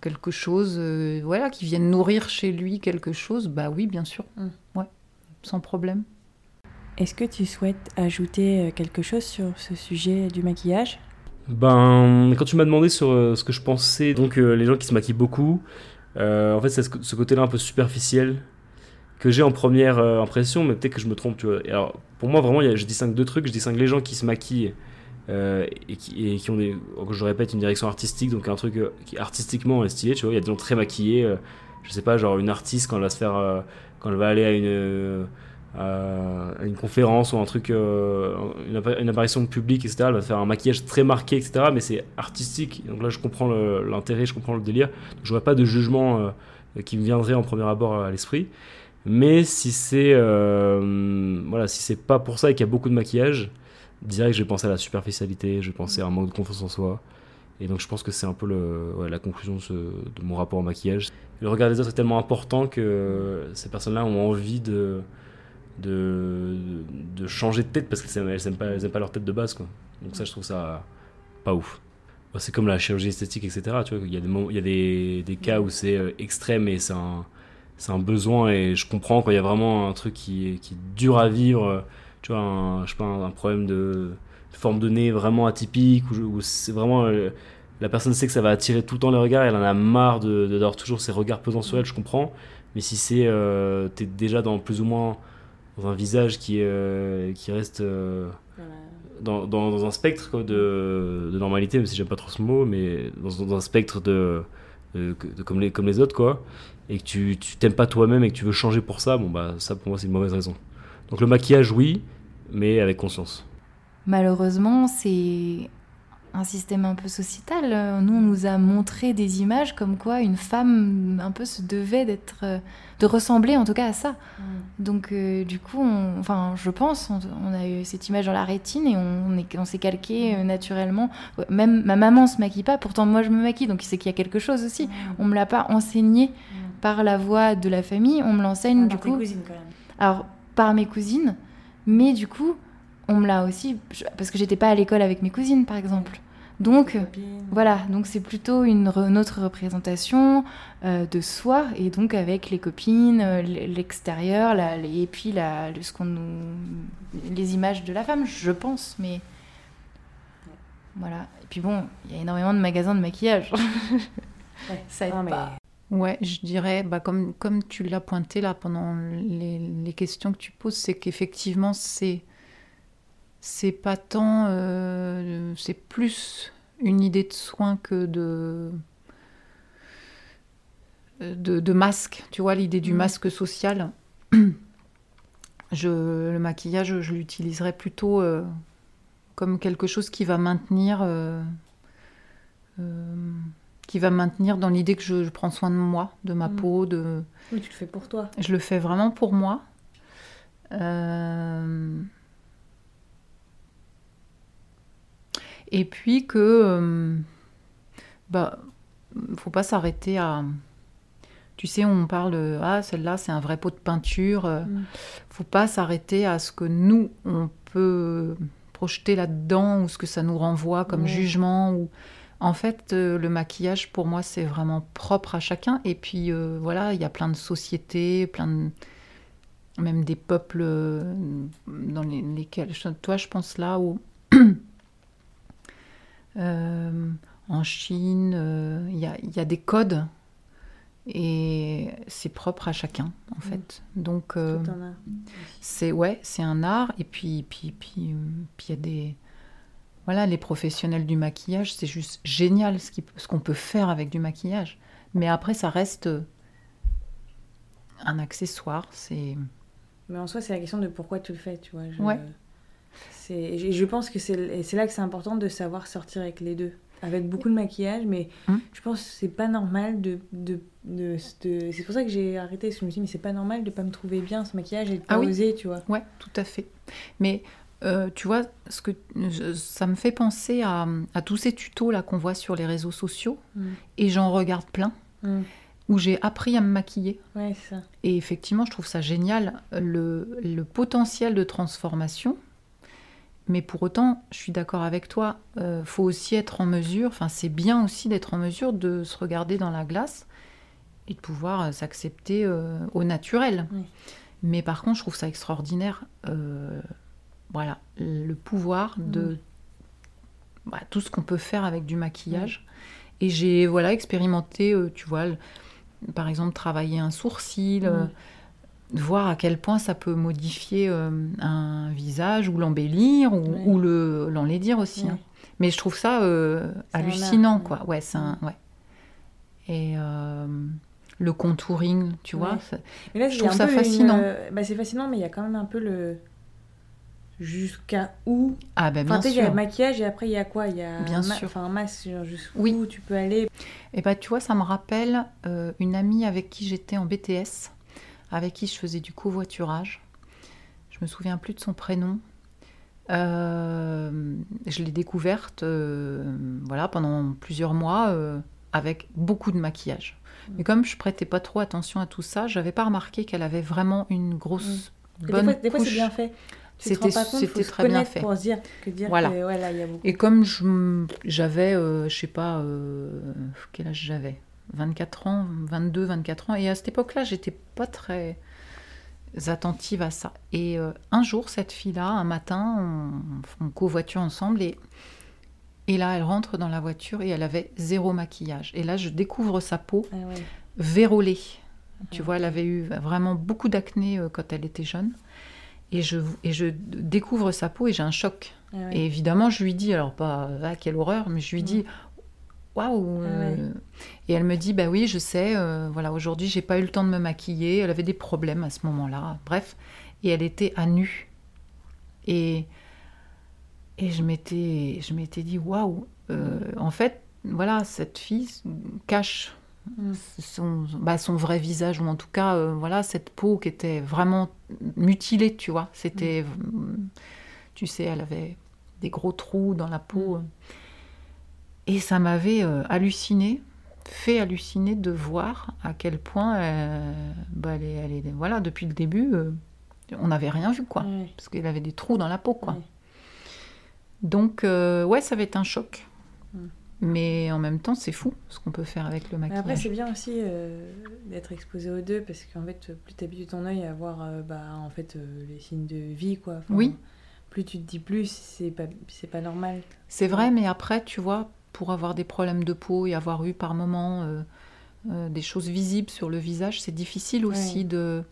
quelque chose, euh, voilà, qui vienne nourrir chez lui quelque chose, bah oui, bien sûr, Mm. ouais, sans problème. Est-ce que tu souhaites ajouter quelque chose sur ce sujet du maquillage? Ben, quand tu m'as demandé sur euh, ce que je pensais, donc euh, les gens qui se maquillent beaucoup, en fait, c'est ce, côté-là un peu superficiel que j'ai en première euh, impression, mais peut-être que je me trompe, tu vois. Alors, pour moi, vraiment, je distingue deux trucs. Je distingue les gens qui se maquillent euh, et, qui, ont, des, je répète, une direction artistique, donc un truc euh, artistiquement est stylé, tu vois. Il y a des gens très maquillés, euh, je sais pas, genre une artiste quand elle va se faire, euh, quand elle va aller à une, euh, une conférence ou un truc, euh, une, appa- une apparition publique, etc. Elle va faire un maquillage très marqué, etc. Mais c'est artistique. Donc là, je comprends l'intérêt, je comprends le délire. Donc, je vois pas de jugement euh, qui me viendrait en premier abord à l'esprit. Mais si c'est euh, voilà, si c'est pas pour ça et qu'il y a beaucoup de maquillage, direct je vais penser à la superficialité, je vais penser à un manque de confiance en soi. Et donc je pense que c'est un peu la conclusion de, de mon rapport au maquillage. Le regard des autres est tellement important que ces personnes-là ont envie de, de, de changer de tête parce qu'elles elles aiment pas, pas leur tête de base. Quoi. Donc ça je trouve ça pas ouf. Bah, C'est comme la chirurgie esthétique, etc. Tu vois, il y a des, il y a des, des cas où c'est euh, extrême et c'est un, un besoin et je comprends quand il y a vraiment un truc qui, qui est dur à vivre, euh, tu vois, un, je sais pas, un, problème de, forme de nez vraiment atypique, où, c'est vraiment, euh, la personne sait que ça va attirer tout le temps le regard, elle en a marre de- d'avoir toujours ces regards pesants sur elle, je comprends, mais si c'est, euh, t'es déjà dans plus ou moins dans un visage qui, euh, qui reste euh, dans, dans, dans un spectre quoi, de, de normalité, même si j'aime pas trop ce mot, mais dans, dans un spectre de, de- de- comme, les, comme les autres, quoi, et que tu tu t'aimes pas toi-même et que tu veux changer pour ça, bon bah ça pour moi c'est une mauvaise raison. Donc le maquillage, oui, mais avec conscience. Malheureusement, c'est un système un peu sociétal. Nous, on nous a montré des images comme quoi une femme un peu se devait d'être, de ressembler en tout cas à ça. Donc, euh, du coup, on- enfin, je pense, on, on a eu cette image dans la rétine et on, est- on s'est calqué euh, naturellement. Même ma maman se maquille pas, pourtant moi je me maquille, donc c'est qu'il y a quelque chose aussi. On me l'a pas enseigné par la voix de la famille, on me l'enseigne du coup. quand même. Alors, par mes cousines, mais du coup, on me l'a aussi. Parce que j'étais pas à l'école avec mes cousines, par exemple. Donc, euh, voilà, donc c'est plutôt une, re- une autre représentation euh, de soi, et donc avec les copines, euh, l- l'extérieur, et puis la, le- ce qu'on nous, les images de la femme, je pense, mais. Voilà. Et puis bon, il y a énormément de magasins de maquillage. Ça aide Non, mais- pas. Ouais, je dirais, bah, comme, comme tu l'as pointé là pendant les, les questions que tu poses, c'est qu'effectivement, c'est, c'est pas tant. euh, c'est plus une idée de soin que de. De, de masque, tu vois, l'idée du Mhm. masque social. Je, le maquillage, je l'utiliserais plutôt euh, comme quelque chose qui va maintenir. euh, qui va maintenir dans l'idée que je, je prends soin de moi, de ma Mhm. peau, de, Oui, tu le fais pour toi. je le fais vraiment pour moi. Euh, Et puis que, euh, bah, faut pas s'arrêter à. Tu sais, on parle de ah celle-là c'est un vrai pot de peinture. euh, Mm. Faut pas s'arrêter à ce que nous on peut projeter là-dedans ou ce que ça nous renvoie comme jugement ou. En fait, euh, le maquillage, pour moi, c'est vraiment propre à chacun. Et puis, euh, voilà, il y a plein de sociétés, plein de... même des peuples euh, dans les- lesquels... Toi, je pense là où... Euh, en Chine, euh, il y, a, il y a des codes. Et c'est propre à chacun, en fait. Donc, euh, c'est ouais, c'est un art. Et puis, puis, puis, puis il y a des voilà, les professionnels du maquillage, c'est juste génial ce qu'on peut faire avec du maquillage. Mais après, ça reste un accessoire. C'est Mais en soi, c'est la question de pourquoi tu le fais, tu vois. Je... Ouais. C'est, je pense que c'est, et là que c'est important de savoir sortir avec les deux. Avec beaucoup de maquillage, mais Hum. je pense que c'est pas normal de. de, de- de- c'est pour ça que j'ai arrêté, parce que je me suis dit, mais c'est pas normal de pas me trouver bien ce maquillage et de pas Ah oui. oser, tu vois. Ouais, tout à fait. Mais euh, tu vois, ce que, je- ça me fait penser à, à tous ces tutos là qu'on voit sur les réseaux sociaux, Mm. et j'en regarde plein, Mm. où j'ai appris à me maquiller. Ouais, ça. Et effectivement, je trouve ça génial, le, le potentiel de transformation. Mais pour autant, je suis d'accord avec toi, euh, faut aussi être en mesure, enfin c'est bien aussi d'être en mesure de se regarder dans la glace et de pouvoir euh, s'accepter euh, au naturel. Oui. Mais par contre, je trouve ça extraordinaire, euh, voilà, le pouvoir de Mm. bah, tout ce qu'on peut faire avec du maquillage. Et j'ai voilà expérimenté, tu vois, le- par exemple travailler un sourcil. Voir à quel point ça peut modifier euh, un visage ou l'embellir ou, Ouais. ou le l'enlaidir aussi. Ouais. hein. Mais je trouve ça euh, hallucinant, art, quoi. Ouais, c'est un, ouais. Et euh, le contouring, tu vois. Ouais. ça- Mais là, Je trouve ça une, fascinant. bah, c'est fascinant, mais il y a quand même un peu le. Jusqu'à où? Ah ben Enfin, bien tu sais, il y a sûr. le maquillage et après, il y a quoi? Il y a Bien un ma- sûr. Enfin, un masque, jusqu'où Oui. tu peux aller? Et bah tu vois, ça me rappelle une amie avec qui j'étais en BTS, avec qui je faisais du covoiturage. Je me souviens plus de son prénom. Euh, je l'ai découverte euh, voilà, pendant plusieurs mois euh, avec beaucoup de maquillage. Mais comme je prêtais pas trop attention à tout ça, j'avais pas remarqué qu'elle avait vraiment une grosse Des bonne fois, des fois, c'est bien fait. C'était- très bien fait. pour se dire que dire Voilà. que ouais, là, il y a beaucoup. Et comme je j'avais, je sais pas, quel âge j'avais? 24 ans, 22, 24 ans. Et à cette époque-là, j'étais pas très attentive à ça. Et euh, un jour, cette fille-là, un matin, on, on covoiture ensemble et, et là, elle rentre dans la voiture et elle avait zéro maquillage. Et là, je découvre sa peau Ah ouais. vérolée. Tu vois, elle avait eu vraiment beaucoup d'acné euh, quand elle était jeune. Et je, et je découvre sa peau et j'ai un choc. Ah ouais. Et évidemment, je lui dis, alors pas, ah, quelle horreur, mais je lui dis, waouh. Ah euh. Et elle me dit, bah oui, je sais, euh, voilà, aujourd'hui, j'ai pas eu le temps de me maquiller. Elle avait des problèmes à ce moment-là. Bref. Et elle était à nu. Et, et je m'étais, je m'étais dit, waouh. euh, en fait, voilà, cette fille cache Mm. son, bah, son vrai visage, ou en tout cas, euh, voilà, cette peau qui était vraiment mutilée, tu vois. C'était, tu sais, elle avait des gros trous dans la peau. Et ça m'avait euh, halluciné, fait halluciner de voir à quel point, euh, bah, elle est, elle est- voilà, depuis le début, euh, on n'avait rien vu, quoi. Parce qu'elle avait des trous dans la peau, quoi. Donc, euh, ouais, ça va être un choc. Mais en même temps, c'est fou ce qu'on peut faire avec le Mais maquillage. après, c'est bien aussi euh, d'être exposé aux deux parce qu'en fait, plus tu habitues ton œil à voir euh, bah, en fait, euh, les signes de vie, quoi. Enfin, Oui. Plus tu te dis plus, c'est pas, c'est pas normal. C'est vrai, mais après, tu vois, pour avoir des problèmes de peau et avoir eu par moments euh, euh, des choses visibles sur le visage, c'est difficile aussi de,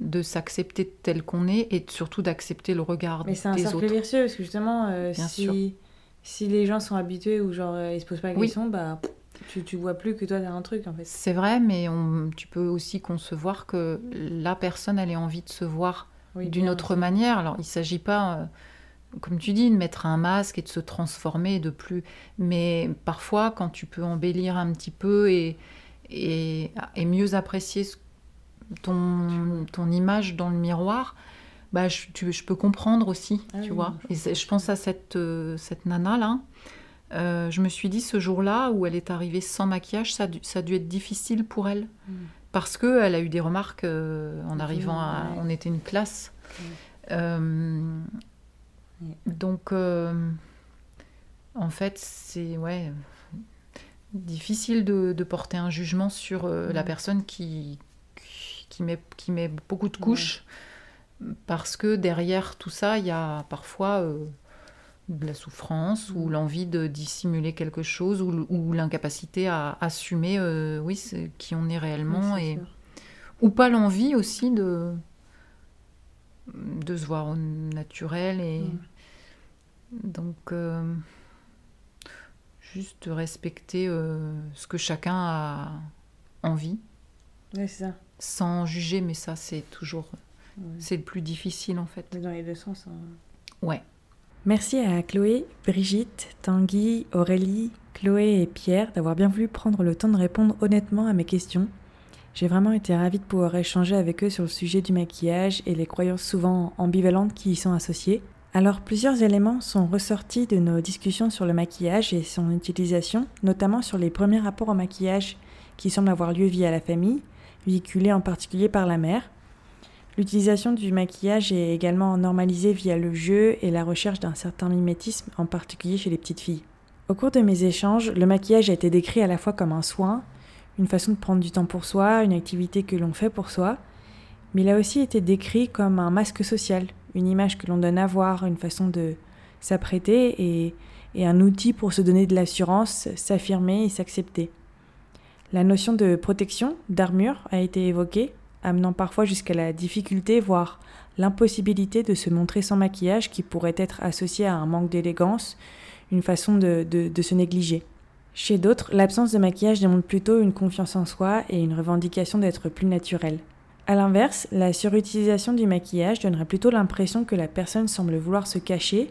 de s'accepter tel qu'on est et surtout d'accepter le regard Mais c'est un des cercle autres. vertueux parce que justement, euh, Bien sûr. si, si les gens sont habitués ou genre ils se posent pas la Oui. question, bah tu, tu vois plus que toi t'as un truc en fait. C'est vrai, mais on- tu peux aussi concevoir que la personne, elle ait envie de se voir Oui, d'une autre aussi. manière. Alors, il s'agit pas, comme tu dis, de mettre un masque et de se transformer de plus. Mais parfois, quand tu peux embellir un petit peu et, et, et mieux apprécier ton, ton image dans le miroir, bah, je, tu- je peux comprendre aussi, Ah tu oui, vois. je Et je pense à cette, euh, cette nana-là. Euh, je me suis dit, ce jour-là où elle est arrivée sans maquillage, ça a dû, ça a dû être difficile pour elle. Mm. Parce qu'elle a eu des remarques euh, en arrivant à... ouais. On était une classe. Euh. Donc, euh, en fait, c'est ouais, difficile de, de porter un jugement sur euh, la Mm. personne qui, qui, met, qui met beaucoup de couches. Parce que derrière tout ça, il y a parfois euh, de la souffrance ou Mm. l'envie de dissimuler quelque chose ou, ou l'incapacité à assumer oui, qui on est réellement et, sûr. ou pas l'envie aussi de, de se voir au naturel et Mm. donc euh, juste respecter euh, ce que chacun a envie c'est ça. sans juger, mais ça, c'est toujours. C'est le plus difficile en fait. Dans les deux sens. Hein. Ouais. Merci à Chloé, Brigitte, Tanguy, Aurélie, Chloé et Pierre d'avoir bien voulu prendre le temps de répondre honnêtement à mes questions. J'ai vraiment été ravie de pouvoir échanger avec eux sur le sujet du maquillage et les croyances souvent ambivalentes qui y sont associées. Alors plusieurs éléments sont ressortis de nos discussions sur le maquillage et son utilisation, notamment sur les premiers rapports au maquillage qui semblent avoir lieu via la famille, véhiculés en particulier par la mère. L'utilisation du maquillage est également normalisée via le jeu et la recherche d'un certain mimétisme, en particulier chez les petites filles. Au cours de mes échanges, le maquillage a été décrit à la fois comme un soin, une façon de prendre du temps pour soi, une activité que l'on fait pour soi, mais il a aussi été décrit comme un masque social, une image que l'on donne à voir, une façon de s'apprêter et, un outil pour se donner de l'assurance, s'affirmer et s'accepter. La notion de protection, d'armure, a été évoquée, amenant parfois jusqu'à la difficulté, voire l'impossibilité de se montrer sans maquillage qui pourrait être associé à un manque d'élégance, une façon de, de se négliger. Chez d'autres, l'absence de maquillage démontre plutôt une confiance en soi et une revendication d'être plus naturel. A l'inverse, la surutilisation du maquillage donnerait plutôt l'impression que la personne semble vouloir se cacher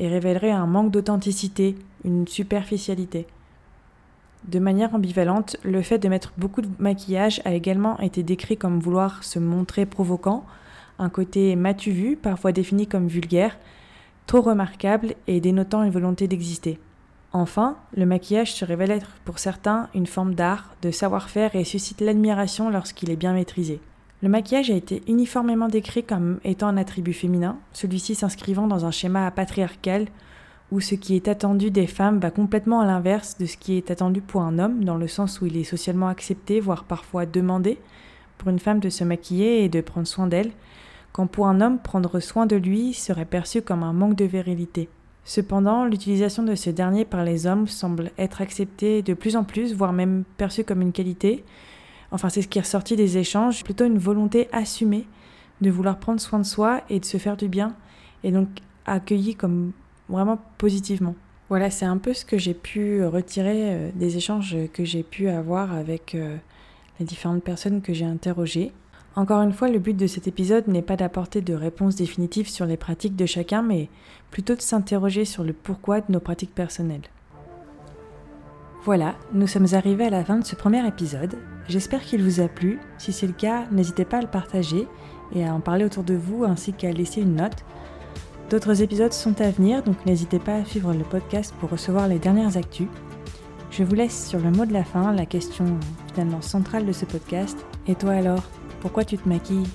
et révélerait un manque d'authenticité, une superficialité. De manière ambivalente, le fait de mettre beaucoup de maquillage a également été décrit comme vouloir se montrer provoquant, un côté matu vu, parfois défini comme vulgaire, trop remarquable et dénotant une volonté d'exister. Enfin, le maquillage se révèle être pour certains une forme d'art, de savoir-faire et suscite l'admiration lorsqu'il est bien maîtrisé. Le maquillage a été uniformément décrit comme étant un attribut féminin, celui-ci s'inscrivant dans un schéma patriarcal où ce qui est attendu des femmes va complètement à l'inverse de ce qui est attendu pour un homme, dans le sens où il est socialement accepté, voire parfois demandé, pour une femme de se maquiller et de prendre soin d'elle, quand pour un homme prendre soin de lui serait perçu comme un manque de virilité. Cependant, l'utilisation de ce dernier par les hommes semble être acceptée de plus en plus, voire même perçue comme une qualité, enfin c'est ce qui est ressorti des échanges, plutôt une volonté assumée de vouloir prendre soin de soi et de se faire du bien, et donc accueilli comme vraiment positivement. Voilà, c'est un peu ce que j'ai pu retirer euh, des échanges que j'ai pu avoir avec euh, les différentes personnes que j'ai interrogées. Encore une fois, le but de cet épisode n'est pas d'apporter de réponses définitives sur les pratiques de chacun, mais plutôt de s'interroger sur le pourquoi de nos pratiques personnelles. Voilà, nous sommes arrivés à la fin de ce premier épisode. J'espère qu'il vous a plu. Si c'est le cas, n'hésitez pas à le partager et à en parler autour de vous ainsi qu'à laisser une note. D'autres épisodes sont à venir, donc n'hésitez pas à suivre le podcast pour recevoir les dernières actus. Je vous laisse sur le mot de la fin, la question finalement centrale de ce podcast. Et toi alors, pourquoi tu te maquilles?